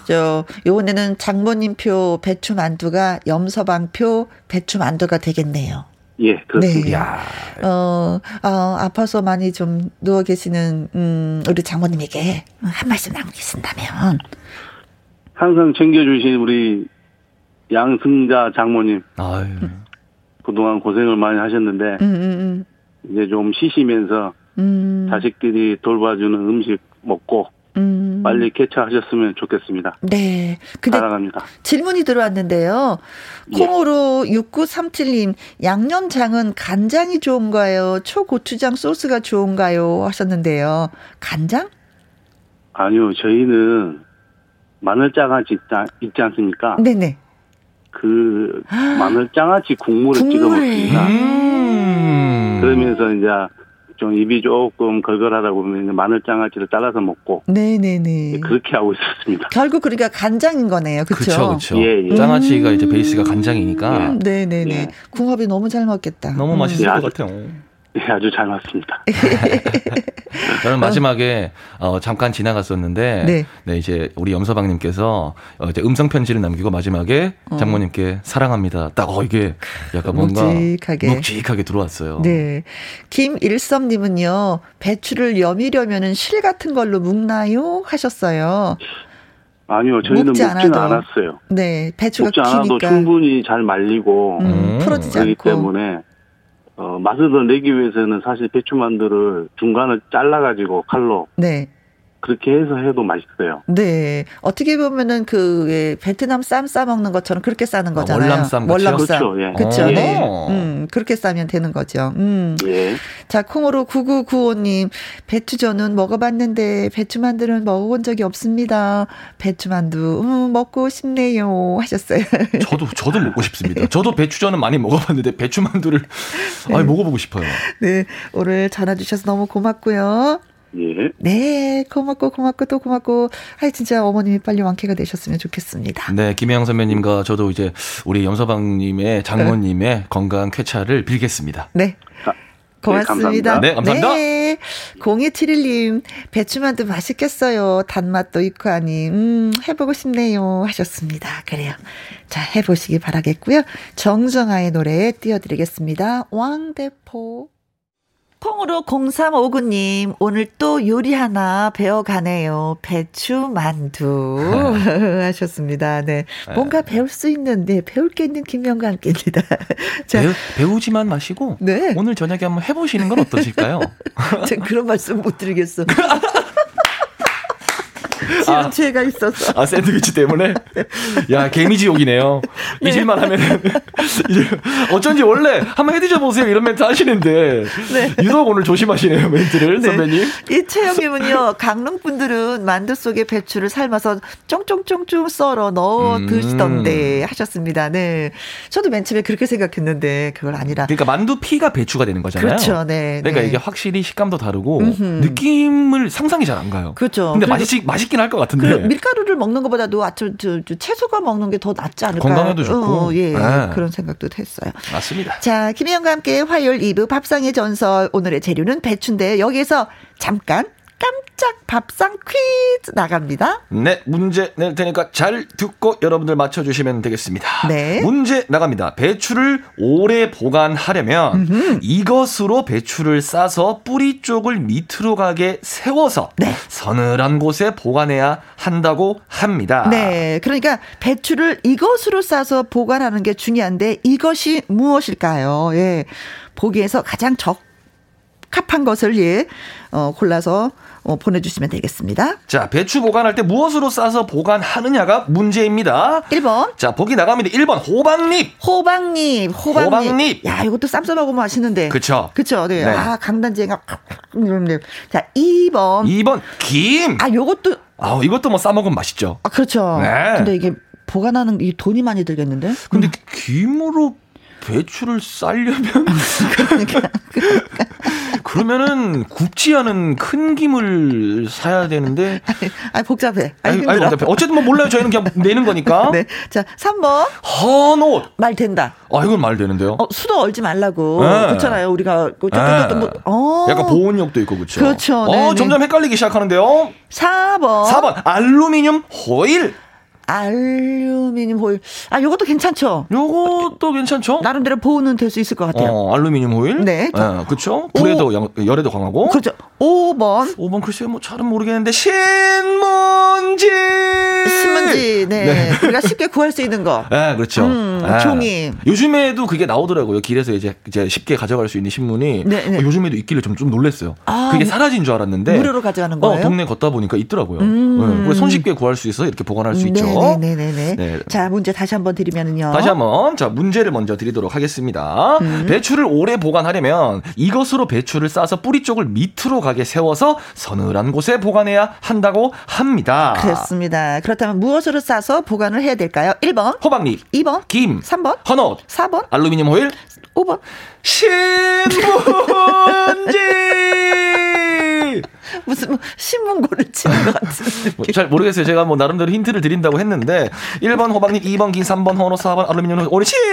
저 요번에는 장모님표 배추 만두가 염서방표 배추 만두가 되겠네요.
예, 그렇습니다.
네. 어, 어, 아파서 많이 좀 누워 계시는 음, 우리 장모님에게 한 말씀 남기신다면
항상 챙겨주신 우리 양승자 장모님. 아유. 그동안 고생을 많이 하셨는데 음, 음, 음. 이제 좀 쉬시면서 음. 자식들이 돌봐주는 음식 먹고 음. 빨리 개최하셨으면 좋겠습니다.
네.
근데 사랑합니다.
질문이 들어왔는데요. 예. 콩으로 예. 6937님, 양념장은 간장이 좋은가요? 초고추장 소스가 좋은가요? 하셨는데요. 간장?
아니요, 저희는 마늘장아찌 있지 않습니까?
네네.
그 마늘장아찌 국물을 찍어 먹습니다. 음. 그러면서 이제 좀 입이 조금 걸걸하다 보면 마늘 장아찌를 따라서 먹고
네네네
그렇게 하고 있었습니다.
결국 그러니까 간장인 거네요, 그렇죠?
그렇죠. 예, 예. 장아찌가 음. 이제 베이스가 간장이니까. 음,
네네네. 예. 궁합이 너무 잘 맞겠다.
너무 맛있을 음. 것 같아요.
네, 아주 잘 맞습니다.
저는 마지막에 어, 잠깐 지나갔었는데, 네. 네 이제 우리 염서방님께서 어, 이제 음성 편지를 남기고 마지막에 어. 장모님께 사랑합니다. 딱 어, 이게 약간 뭔가 묵직하게, 묵직하게 들어왔어요.
네, 김일섭 님은요 배추를 여미려면은 실 같은 걸로 묶나요? 하셨어요.
아니요, 저희는 묵지 않아도. 않았어요.
네, 배추가
묵지 않아도 기니까. 충분히 잘 말리고 음,
풀어지지
않고.
그렇기
때문에 어, 맛을 더 내기 위해서는 사실 배추만두를 중간을 잘라가지고 칼로. 네. 그렇게 해서 해도 맛있어요.
네. 어떻게 보면은 그 예, 베트남 쌈 싸 먹는 것처럼 그렇게 싸는 아, 거잖아요.
월남쌈
월남쌈. 그렇죠. 예. 그렇죠. 네. 음, 그렇게 싸면 되는 거죠. 음.
예.
자, 콩으로 9995님, 배추전은 먹어봤는데 배추만두는 먹어본 적이 없습니다. 배추만두, 음, 먹고 싶네요. 하셨어요.
저도, 저도 먹고 싶습니다. 저도 배추전은 많이 먹어봤는데 배추만두를, 네. 아 먹어보고 싶어요.
네. 오늘 전화 주셔서 너무 고맙고요.
예.
네, 고맙고 고맙고 또 고맙고. 아 진짜 어머님이 빨리 완쾌가 되셨으면 좋겠습니다.
네, 김혜영 선배님과 저도 이제 우리 염서방님의 장모님의 네. 건강 쾌차를 빌겠습니다.
네. 고맙습니다.
네, 감사합니다. 네.
0271님, 배추만두 맛있겠어요. 단맛도 있고 하니, 음, 해보고 싶네요. 하셨습니다. 그래요. 자, 해보시기 바라겠고요. 정정아의 노래 띄워드리겠습니다. 왕대포. 콩으로 0359님, 오늘 또 요리 하나 배워가네요. 배추 만두. 하셨습니다. 네. 뭔가 배울 수 있는, 네, 배울 게 있는 김명과 함께입니다.
자. 배우, 지만 마시고, 네. 오늘 저녁에 한번 해보시는 건 어떠실까요?
제가 그런 말씀 못 드리겠어. 지연체가 아, 있어서.
아, 샌드위치 때문에? 야, 개미지옥이네요. 네. 잊을만 하면은. 어쩐지 원래 한번 해드셔 보세요. 이런 멘트 하시는데. 네. 유독 오늘 조심하시네요, 멘트를, 네. 선배님.
이채영님은요, 강릉 분들은 만두 속에 배추를 삶아서 쫑쫑쫑쫑 썰어 넣어 음. 드시던데 하셨습니다. 네. 저도 맨 처음에 그렇게 생각했는데, 그걸 아니라.
그러니까 만두 피가 배추가 되는 거잖아요.
그렇죠, 네.
그러니까
네.
이게 확실히 식감도 다르고, 음흠. 느낌을 상상이 잘 안 가요.
그렇죠.
근데 맛있, 맛있 맛있긴 할 것 같은데. 그
밀가루를 먹는 것보다도 저, 채소가 먹는 게 더 낫지 않을까.
건강에도 좋고. 어,
예. 네. 그런 생각도 했어요.
맞습니다.
자, 김혜영과 함께 화요일 2부 밥상의 전설 오늘의 재료는 배추인데 여기에서 잠깐 깜짝 밥상 퀴즈 나갑니다.
네, 문제 낼 테니까 잘 듣고 여러분들 맞춰주시면 되겠습니다.
네.
문제 나갑니다. 배추를 오래 보관하려면 음흠. 이것으로 배추를 싸서 뿌리 쪽을 밑으로 가게 세워서 네. 서늘한 곳에 보관해야 한다고 합니다.
네, 그러니까 배추를 이것으로 싸서 보관하는 게 중요한데 이것이 무엇일까요? 예. 보기에서 가장 적합한 것을 예, 어, 골라서 어, 보내주시면 되겠습니다.
자, 배추 보관할 때 무엇으로 싸서 보관하느냐가 문제입니다.
1번.
자, 보기 나갑니다. 1번 호박잎.
호박잎. 호박잎.
호박잎.
야, 이것도 쌈싸 먹으면 맛있는데.
그쵸.
그쵸. 네. 네. 아, 강단지가 이런데. 자, 2번.
2번 김.
아, 요것도.
아, 이것도 뭐 싸먹으면 맛있죠.
아, 그렇죠. 네. 근데 이게 보관하는 이 돈이 많이 들겠는데?
근데 음. 김으로 배추를 쌀려면 그러니까, 그러니까. 그러면은 굽지 않은 큰 김을 사야 되는데
아니, 복잡해.
아니, 아니, 복잡해. 어쨌든 뭐 몰라요. 저희는 그냥 내는 거니까.
네. 자, 3번.
헌옷.
말 된다.
아, 이건 말 되는데요.
어, 수도 얼지 말라고. 네. 그렇잖아요. 우리가 그
네. 뭐, 어. 약간 보온력도 있고 그렇죠.
그렇죠.
어, 네, 네. 점점 헷갈리기 시작하는데요.
4번.
4번. 알루미늄 호일.
알루미늄 호일. 아, 요것도 괜찮죠?
요것도 괜찮죠?
나름대로 보호는 될 수 있을 것 같아요.
어, 알루미늄 호일?
네.
네 그쵸? 불에도, 양, 열에도 강하고.
그렇죠. 5번.
5번 글쎄 뭐 잘은 모르겠는데, 신문지!
신문지, 네. 네. 우리가 쉽게 구할 수 있는 거.
네, 그렇죠.
음,
네.
종이.
요즘에도 그게 나오더라고요. 길에서 이제, 이제 쉽게 가져갈 수 있는 신문이. 네, 네. 어, 요즘에도 있길래 좀, 좀 놀랬어요. 아, 그게 사라진 줄 알았는데.
무료로 가져가는 거예요?
어, 동네 걷다 보니까 있더라고요. 음. 네. 손쉽게 구할 수 있어 이렇게 보관할 수 있죠.
네네네. 네. 자, 문제 다시 한번 드리면요.
다시 한번 자 문제를 먼저 드리도록 하겠습니다. 음. 배추를 오래 보관하려면 이것으로 배추를 싸서 뿌리 쪽을 밑으로 가게 세워서 서늘한 곳에 보관해야 한다고 합니다.
그렇습니다. 그렇다면 무엇으로 싸서 보관을 해야 될까요? 1번
호박잎,
2번
김,
3번
헌옷,
4번
알루미늄 호일,
5번
신문지.
무슨 뭐 신문고를 치는 것 같은
뭐잘 모르겠어요. 제가 뭐 나름대로 힌트를 드린다고 했는데 1번 호박잎, 2번 긴, 3번 헌옷, 4번 알루미늄 오리 신문지.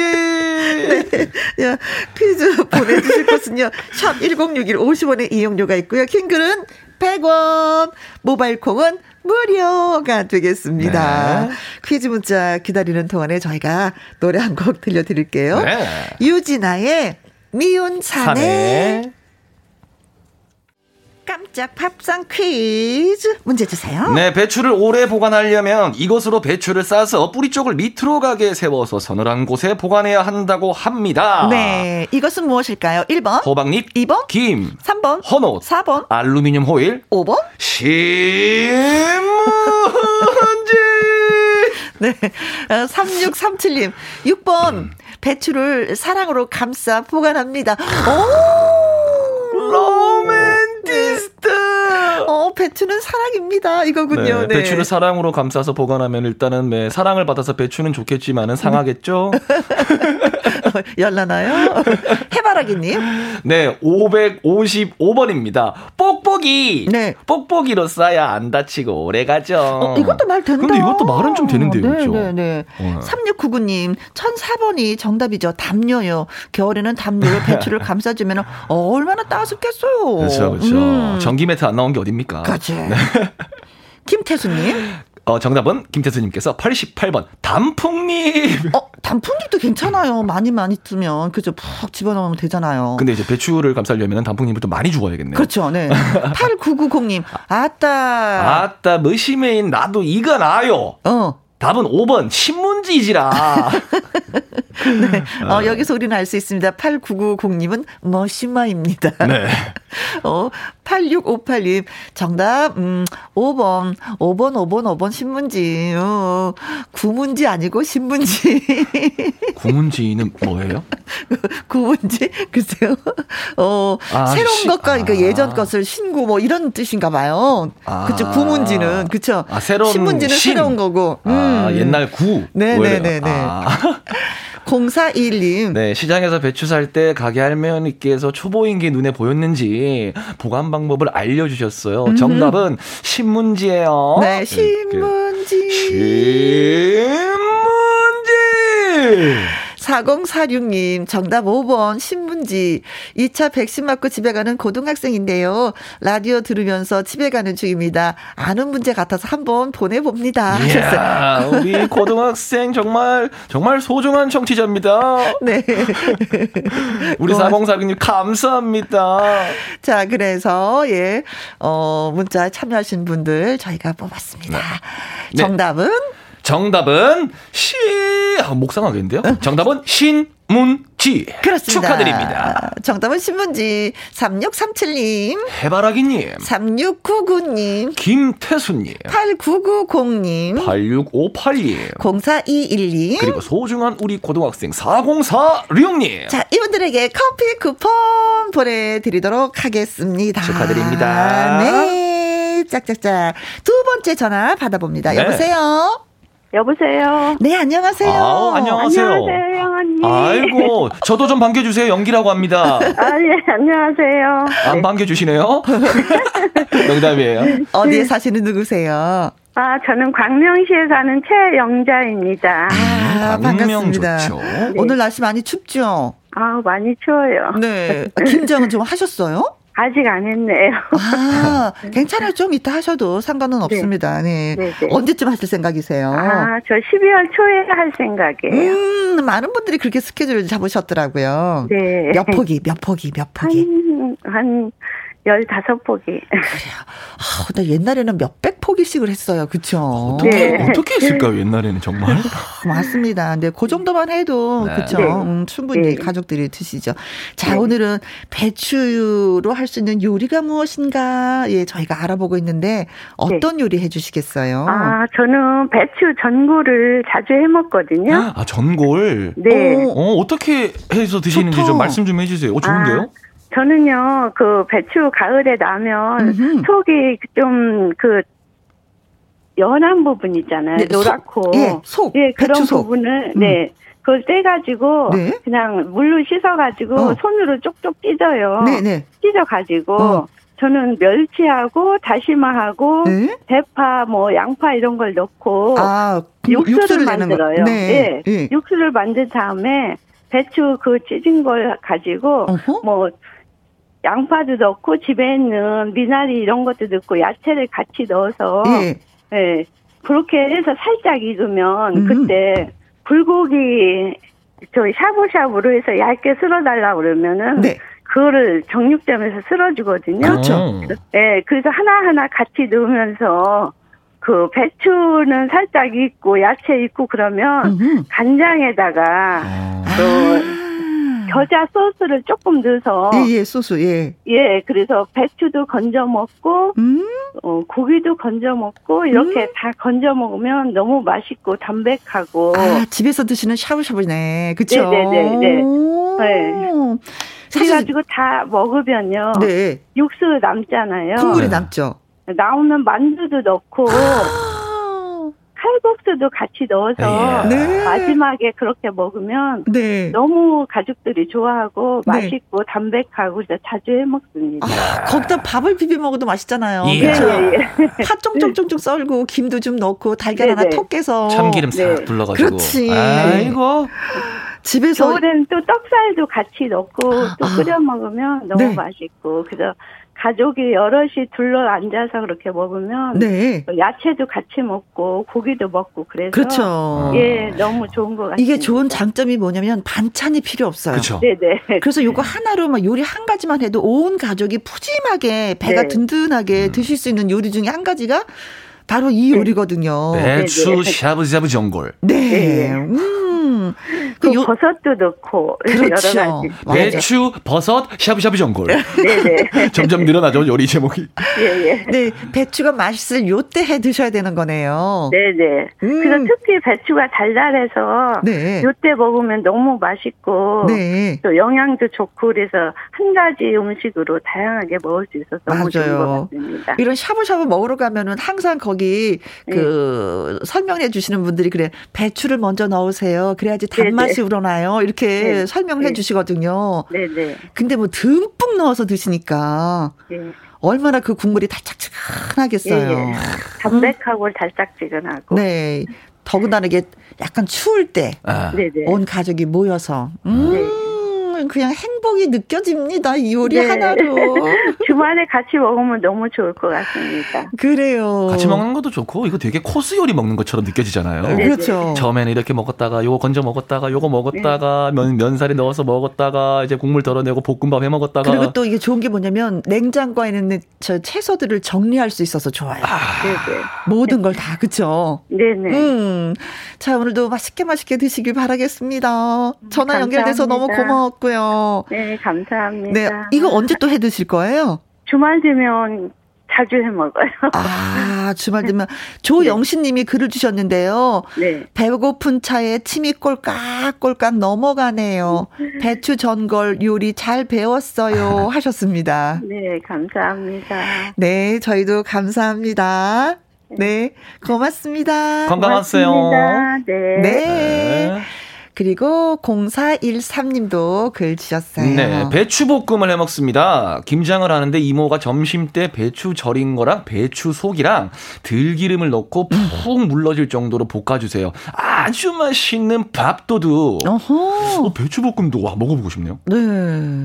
네. 야, 퀴즈 보내주실 것은요. 샵 1061 50원의 이용료가 있고요. 킹글은 100원, 모바일 콩은 무료가 되겠습니다. 네. 퀴즈 문자 기다리는 동안에 저희가 노래 한 곡 들려드릴게요. 네. 유진아의 미운 사내. 사내. 깜짝 밥상 퀴즈 문제 주세요.
네, 배추를 오래 보관하려면 이것으로 배추를 싸서 뿌리 쪽을 밑으로 가게 세워서 서늘한 곳에 보관해야 한다고 합니다.
네, 이것은 무엇일까요? 1번
호박잎,
2번
김,
3번
헌옷,
4번
알루미늄 호일,
5번
신문지.
네, 3637님, 어, 6번 음. 배추를 사랑으로 감싸 보관합니다. 오!
로맨티스트.
어, 배추는 사랑입니다. 이거군요.
네, 네. 배추를 사랑으로 감싸서 보관하면 일단은 네, 사랑을 받아서 배추는 좋겠지만은 상하겠죠.
열나나요? 해바라기님.
네, 555번입니다. 뽁뽁이. 네. 뽁뽁이로 싸야 안 다치고 오래 가죠.
어, 이것도 말 된다.
근데 이것도 말은 좀 되는데요.
네,
그렇죠?
네, 네. 어. 3699님, 1004번이 정답이죠. 담요요. 겨울에는 담요로 배추를 감싸주면 어, 얼마나 따숩겠어요.
그렇죠, 그렇죠. 음. 전기 매트 안 나온 게 어딥니까?
그렇지. 네. 김태수님.
어, 정답은 김태수님께서 88번 단풍잎.
어, 단풍잎도 괜찮아요. 많이 많이 뜨면 그죠? 푹 집어넣으면 되잖아요.
근데 이제 배추를 감싸려면 단풍잎을 좀 많이 주어야겠네요.
그렇죠. 네. 8990님. 아따.
아따, 머시메인 나도 이거 나요.
어.
답은 5번 신문지지라.
네. 어, 여기서 우리는 알 수 있습니다. 8990님은 머시마입니다.
네.
어, 8658님 정답 음 5번 5번 5번 5번 신문지. 어, 구문지 아니고 신문지.
구문지는 뭐예요?
구문지 글쎄요. 어, 아, 새로운 시, 것과 아. 그러니까 예전 것을 신고 뭐 이런 뜻인가 봐요. 아. 그쵸 구문지는 그쵸.
아, 새로운
신문지는
신.
새로운 거고.
아, 음. 옛날 구.
네네네네. 아. 0421님.
네, 시장에서 배추 살 때 가게 할머니께서 초보인 게 눈에 보였는지 보관 방법을 알려주셨어요. 음. 정답은 신문지예요.
네, 신문지.
신문지.
4046님, 정답 5번, 신문지. 2차 백신 맞고 집에 가는 고등학생인데요. 라디오 들으면서 집에 가는 중입니다. 아는 문제 같아서 한번 보내봅니다.
이야, 우리 고등학생 정말, 정말 소중한 청취자입니다. 네. 우리 4046님, 감사합니다.
자, 그래서, 예, 어, 문자 참여하신 분들 저희가 뽑았습니다. 네. 정답은?
정답은 시 아, 목상하겠는데요? 정답은 신문지.
그렇습니다.
축하드립니다.
정답은 신문지. 3637님.
해바라기님.
3699님.
김태수님.
8990님.
8658님.
0421님.
그리고 소중한 우리 고등학생 404룡님.
자, 이분들에게 커피 쿠폰 보내드리도록 하겠습니다.
축하드립니다.
네. 짝짝짝. 두 번째 전화 받아봅니다. 네. 여보세요?
여보세요.
네, 안녕하세요.
아, 안녕하세요.
안녕하세요, 영언니.
아이고, 저도 좀 반겨주세요. 연기라고 합니다.
아, 예, 안녕하세요.
안 네. 반겨주시네요. 농담이에요.
어디에 사시는 누구세요?
아, 저는 광명시에 사는 최영자입니다.
아, 반갑습니다. 좋죠. 네. 오늘 날씨 많이 춥죠?
아, 많이 추워요.
네. 김장은 좀 하셨어요?
아직 안 했네요.
아, 괜찮아요. 좀 이따 하셔도 상관은 네. 없습니다. 네. 네. 네. 언제쯤 하실 생각이세요?
아, 저 12월 초에 할 생각이에요.
음, 많은 분들이 그렇게 스케줄을 잡으셨더라고요.
네.
몇 포기, 몇 포기, 몇 포기?
한, 한 15포기.
그래요. 아, 나 옛날에는 몇백 포기씩을 했어요. 그쵸?
어떻게, 네. 어떻게 했을까요? 옛날에는 정말?
아, 맞습니다. 근데 그 정도만 해도, 네. 그쵸? 네. 음, 충분히 네. 가족들이 드시죠. 자, 네. 오늘은 배추로 할 수 있는 요리가 무엇인가, 예, 저희가 알아보고 있는데, 어떤 네. 요리 해주시겠어요?
아, 저는 배추 전골을 자주 해 먹거든요.
아, 전골?
네.
어, 어 떻게 해서 드시는지 좋다. 좀 말씀 좀 해주세요. 어, 좋은데요? 아,
저는요, 그 배추 가을에 나면 음흠. 속이 좀그 연한 부분 있잖아요. 네, 노랗고.
속, 예, 속.
예, 그런 부분을, 음. 네. 그걸 떼가지고, 네. 그냥 물로 씻어가지고, 어. 손으로 쪽쪽 찢어요. 네네. 네. 찢어가지고, 어. 저는 멸치하고, 다시마하고, 네? 대파, 뭐, 양파 이런 걸 넣고, 아, 육수를, 육수를 만들어요. 네. 예. 예. 육수를 만든 다음에, 배추 그 찢은 걸 가지고, 어허? 뭐, 양파도 넣고 집에 있는 미나리 이런 것도 넣고 야채를 같이 넣어서 예. 예. 그렇게 해서 살짝 익으면 음. 그때 불고기 저희 샤브샤브로 해서 얇게 쓸어달라 그러면은 네. 그거를 정육점에서 쓸어주거든요.
그렇죠.
예, 그래서 하나하나 같이 넣으면서 그 배추는 살짝 익고 야채 익고 그러면 음흠. 간장에다가 아. 또 겨자 소스를 조금 넣어서
예, 예, 소스, 예.
예, 그래서 배추도 건져 먹고, 음? 어, 고기도 건져 먹고, 이렇게 음? 다 건져 먹으면 너무 맛있고 담백하고.
아, 집에서 드시는 샤브샤브네. 그쵸?
네네네. 네. 네. 그래가지고 다 먹으면요. 네. 육수 남잖아요.
국물이 남죠.
나오면 만두도 넣고. 칼국수도 같이 넣어서 네. 마지막에 그렇게 먹으면 네. 너무 가족들이 좋아하고 네. 맛있고 담백하고 자주 해 먹습니다.
아, 거기다 밥을 비벼 먹어도 맛있잖아요. 예. 그렇죠? 예, 예. 파 쫑쫑쫑쫑 썰고 김도 좀 넣고 달걀 하나 톡 깨서
참기름 싹 네. 불러가지고.
그렇지.
아이고.
집에서
겨울에는 또 떡살도 같이 넣고 또 아. 끓여 먹으면 너무 네. 맛있고 그래서 가족이 여럿이 둘러 앉아서 그렇게 먹으면 네. 야채도 같이 먹고 고기도 먹고 그래서
그렇죠.
예, 너무 좋은 것 같아요.
이게 좋은 장점이 뭐냐면 반찬이 필요 없어요.
그렇죠.
네네.
그래서 요거 하나로 막 요리 한 가지만 해도 온 가족이 푸짐하게 배가 네. 든든하게 음. 드실 수 있는 요리 중에 한 가지가 바로 이 네. 요리거든요.
배추 샤브샤브 전골.
네. 네. 음.
그, 그 요... 버섯도 넣고
그렇죠.
여러 가지. 배추, 버섯, 샤브샤브 전골. 네네. 점점 늘어나죠 요리 제목이.
예예. 예.
네, 배추가 맛있을 요때 해 드셔야 되는 거네요.
네네. 음. 그래서 특히 배추가 달달해서 네. 요때 먹으면 너무 맛있고 네. 또 영양도 좋고 그래서 한 가지 음식으로 다양하게 먹을 수 있어서 너무 맞아요. 좋은 것 같습니다.
이런 샤브샤브 먹으러 가면은 항상 거기 그 네. 설명해 주시는 분들이 그래 배추를 먼저 넣으세요. 그래야지 단맛 맛이 우러나요. 이렇게 네. 설명을 네. 해주시거든요.
네 네.
근데 뭐 듬뿍 넣어서 드시니까 네. 얼마나 그 국물이 달짝지근하겠어요. 예, 예.
담백하고 음. 달짝지근하고.
네. 더군다나 이게 약간 추울 때온 아. 가족이 모여서 음. 네. 먹으면 그냥 행복이 느껴집니다. 이 요리 네. 하나로.
주말에 같이 먹으면 너무 좋을 것 같습니다.
그래요.
같이 먹는 것도 좋고 이거 되게 코스 요리 먹는 것처럼 느껴지잖아요.
네, 그렇죠.
처음에는 이렇게 먹었다가 요거 건져 먹었다가 요거 먹었다가 네. 면 면살에 넣어서 먹었다가 이제 국물 덜어내고 볶음밥 해 먹었다가
그리고 또 이게 좋은 게 뭐냐면 냉장고에 있는 저 채소들을 정리할 수 있어서 좋아요. 아. 모든 걸 다 그렇죠.
네네.
음. 자 오늘도 맛있게 맛있게 드시길 바라겠습니다. 전화 연결돼서 너무 고마웠고 고맙고요.
네, 감사합니다.
네, 이거 언제 또 해 드실 거예요?
주말 되면 자주 해 먹어요.
아, 주말 되면 조영신 님이 글을 주셨는데요.
네.
배고픈 차에 침이 꼴깍꼴깍 넘어가네요. 배추 전골 요리 잘 배웠어요. 하셨습니다.
네, 감사합니다.
네, 저희도 감사합니다. 네, 고맙습니다.
건강하세요.
고맙습니다.
네. 네. 네. 그리고 0413님도 글 주셨어요.
네, 배추볶음을 해 먹습니다. 김장을 하는데 이모가 점심 때 배추 절인 거랑 배추 속이랑 들기름을 넣고 푹 물러질 정도로 볶아주세요. 아주 맛있는 밥도둑. 어허. 어, 배추볶음도 와 먹어보고 싶네요.
네.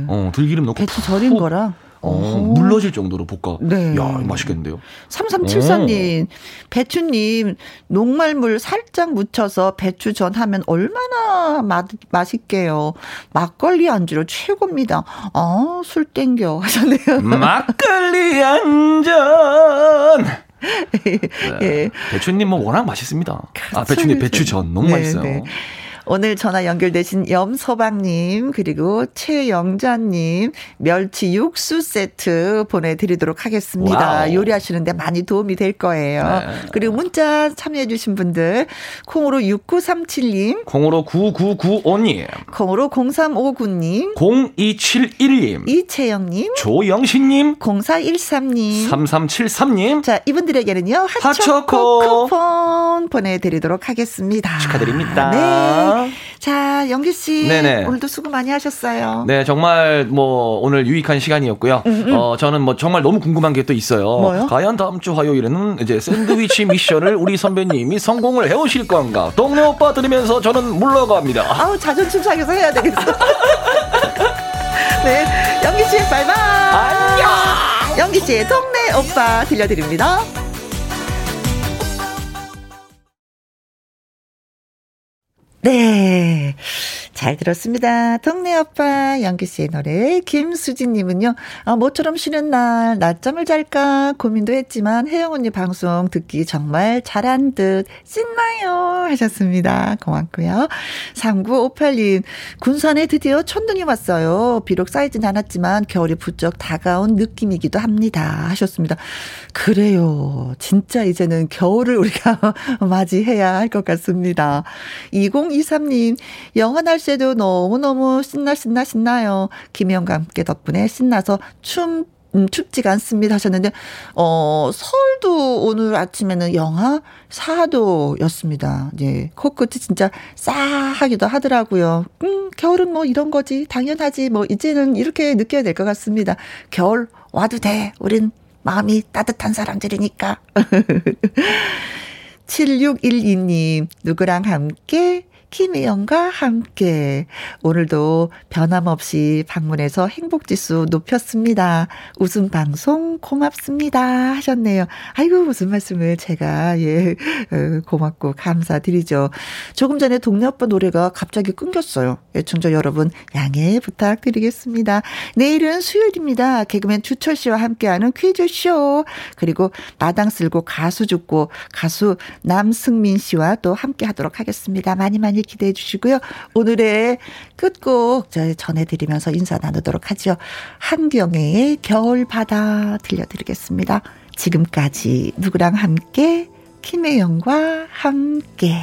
어, 들기름 넣고
배추 절인 거랑.
어, 물러질 정도로 볶아. 네. 야, 맛있겠는데요.
3374님, 배추님, 녹말물 살짝 묻혀서 배추전 하면 얼마나 맛, 맛있게요. 막걸리 안주로 최고입니다. 아, 술 땡겨. 하셨네요.
막걸리 안전! 네.
예.
배추님 뭐 워낙 맛있습니다. 아, 배추님 배추전 너무 네, 맛있어요. 네.
오늘 전화 연결되신 염소방님, 그리고 최영자님, 멸치 육수 세트 보내드리도록 하겠습니다. 와우. 요리하시는데 많이 도움이 될 거예요. 네. 그리고 문자 참여해주신 분들, 콩으로 6937님,
콩으로 9995님,
콩으로 0359님,
0271님,
이채영님,
조영신님,
0413님,
3373님.
자, 이분들에게는요, 핫초코 쿠폰 보내드리도록 하겠습니다.
축하드립니다.
네. 자, 영기 씨. 네네. 오늘도 수고 많이 하셨어요.
네, 정말 뭐 오늘 유익한 시간이었고요. 음음. 음. 어, 저는 뭐 정말 너무 궁금한 게 또 있어요.
뭐요?
과연 다음 주 화요일에는 이제 샌드위치 미션을 우리 선배님이 성공을 해 오실 건가? 동네 오빠 들으면서 저는 물러갑니다.
아우, 자존심 상해서 해야 되겠어. 네, 영기 씨 바이바이.
안녕.
영기 씨의 동네 오빠 들려드립니다. 네. 잘 들었습니다. 동네 아빠 양규 씨의 노래. 김수진 님은요. 아, 모처럼 쉬는 날 낮잠을 잘까 고민도 했지만 혜영 언니 방송 듣기 정말 잘한 듯 신나요 하셨습니다. 고맙고요. 3958님. 군산에 드디어 천둥이 왔어요. 비록 쌓이진 않았지만 겨울이 부쩍 다가온 느낌이기도 합니다. 하셨습니다. 그래요. 진짜 이제는 겨울을 우리가 맞이해야 할 것 같습니다. 2023님, 영화 날씨에도 너무너무 신나, 신나, 신나요. 김혜영과 함께 덕분에 신나서 춤, 음, 춥지가 않습니다 하셨는데, 어, 서울도 오늘 아침에는 영하 4도였습니다. 예. 코끝이 진짜 싸하기도 하더라고요. 음, 겨울은 뭐 이런 거지. 당연하지. 뭐, 이제는 이렇게 느껴야 될 것 같습니다. 겨울 와도 돼. 우린 마음이 따뜻한 사람들이니까. 7612님, 누구랑 함께 김혜영과 함께 오늘도 변함없이 방문해서 행복지수 높였습니다. 웃음 방송 고맙습니다 하셨네요. 아이고 무슨 말씀을 제가 예 어, 고맙고 감사드리죠. 조금 전에 동네 아빠 노래가 갑자기 끊겼어요. 애청자 여러분 양해 부탁드리겠습니다. 내일은 수요일입니다. 개그맨 주철 씨와 함께하는 퀴즈쇼 그리고 마당 쓸고 가수 죽고 가수 남승민 씨와 또 함께하도록 하겠습니다. 많이 많이 많이 기대해 주시고요. 오늘의 끝곡 저희 전해드리면서 인사 나누도록 하죠. 한경의 겨울바다 들려드리겠습니다. 지금까지 누구랑 함께 김혜영과 함께.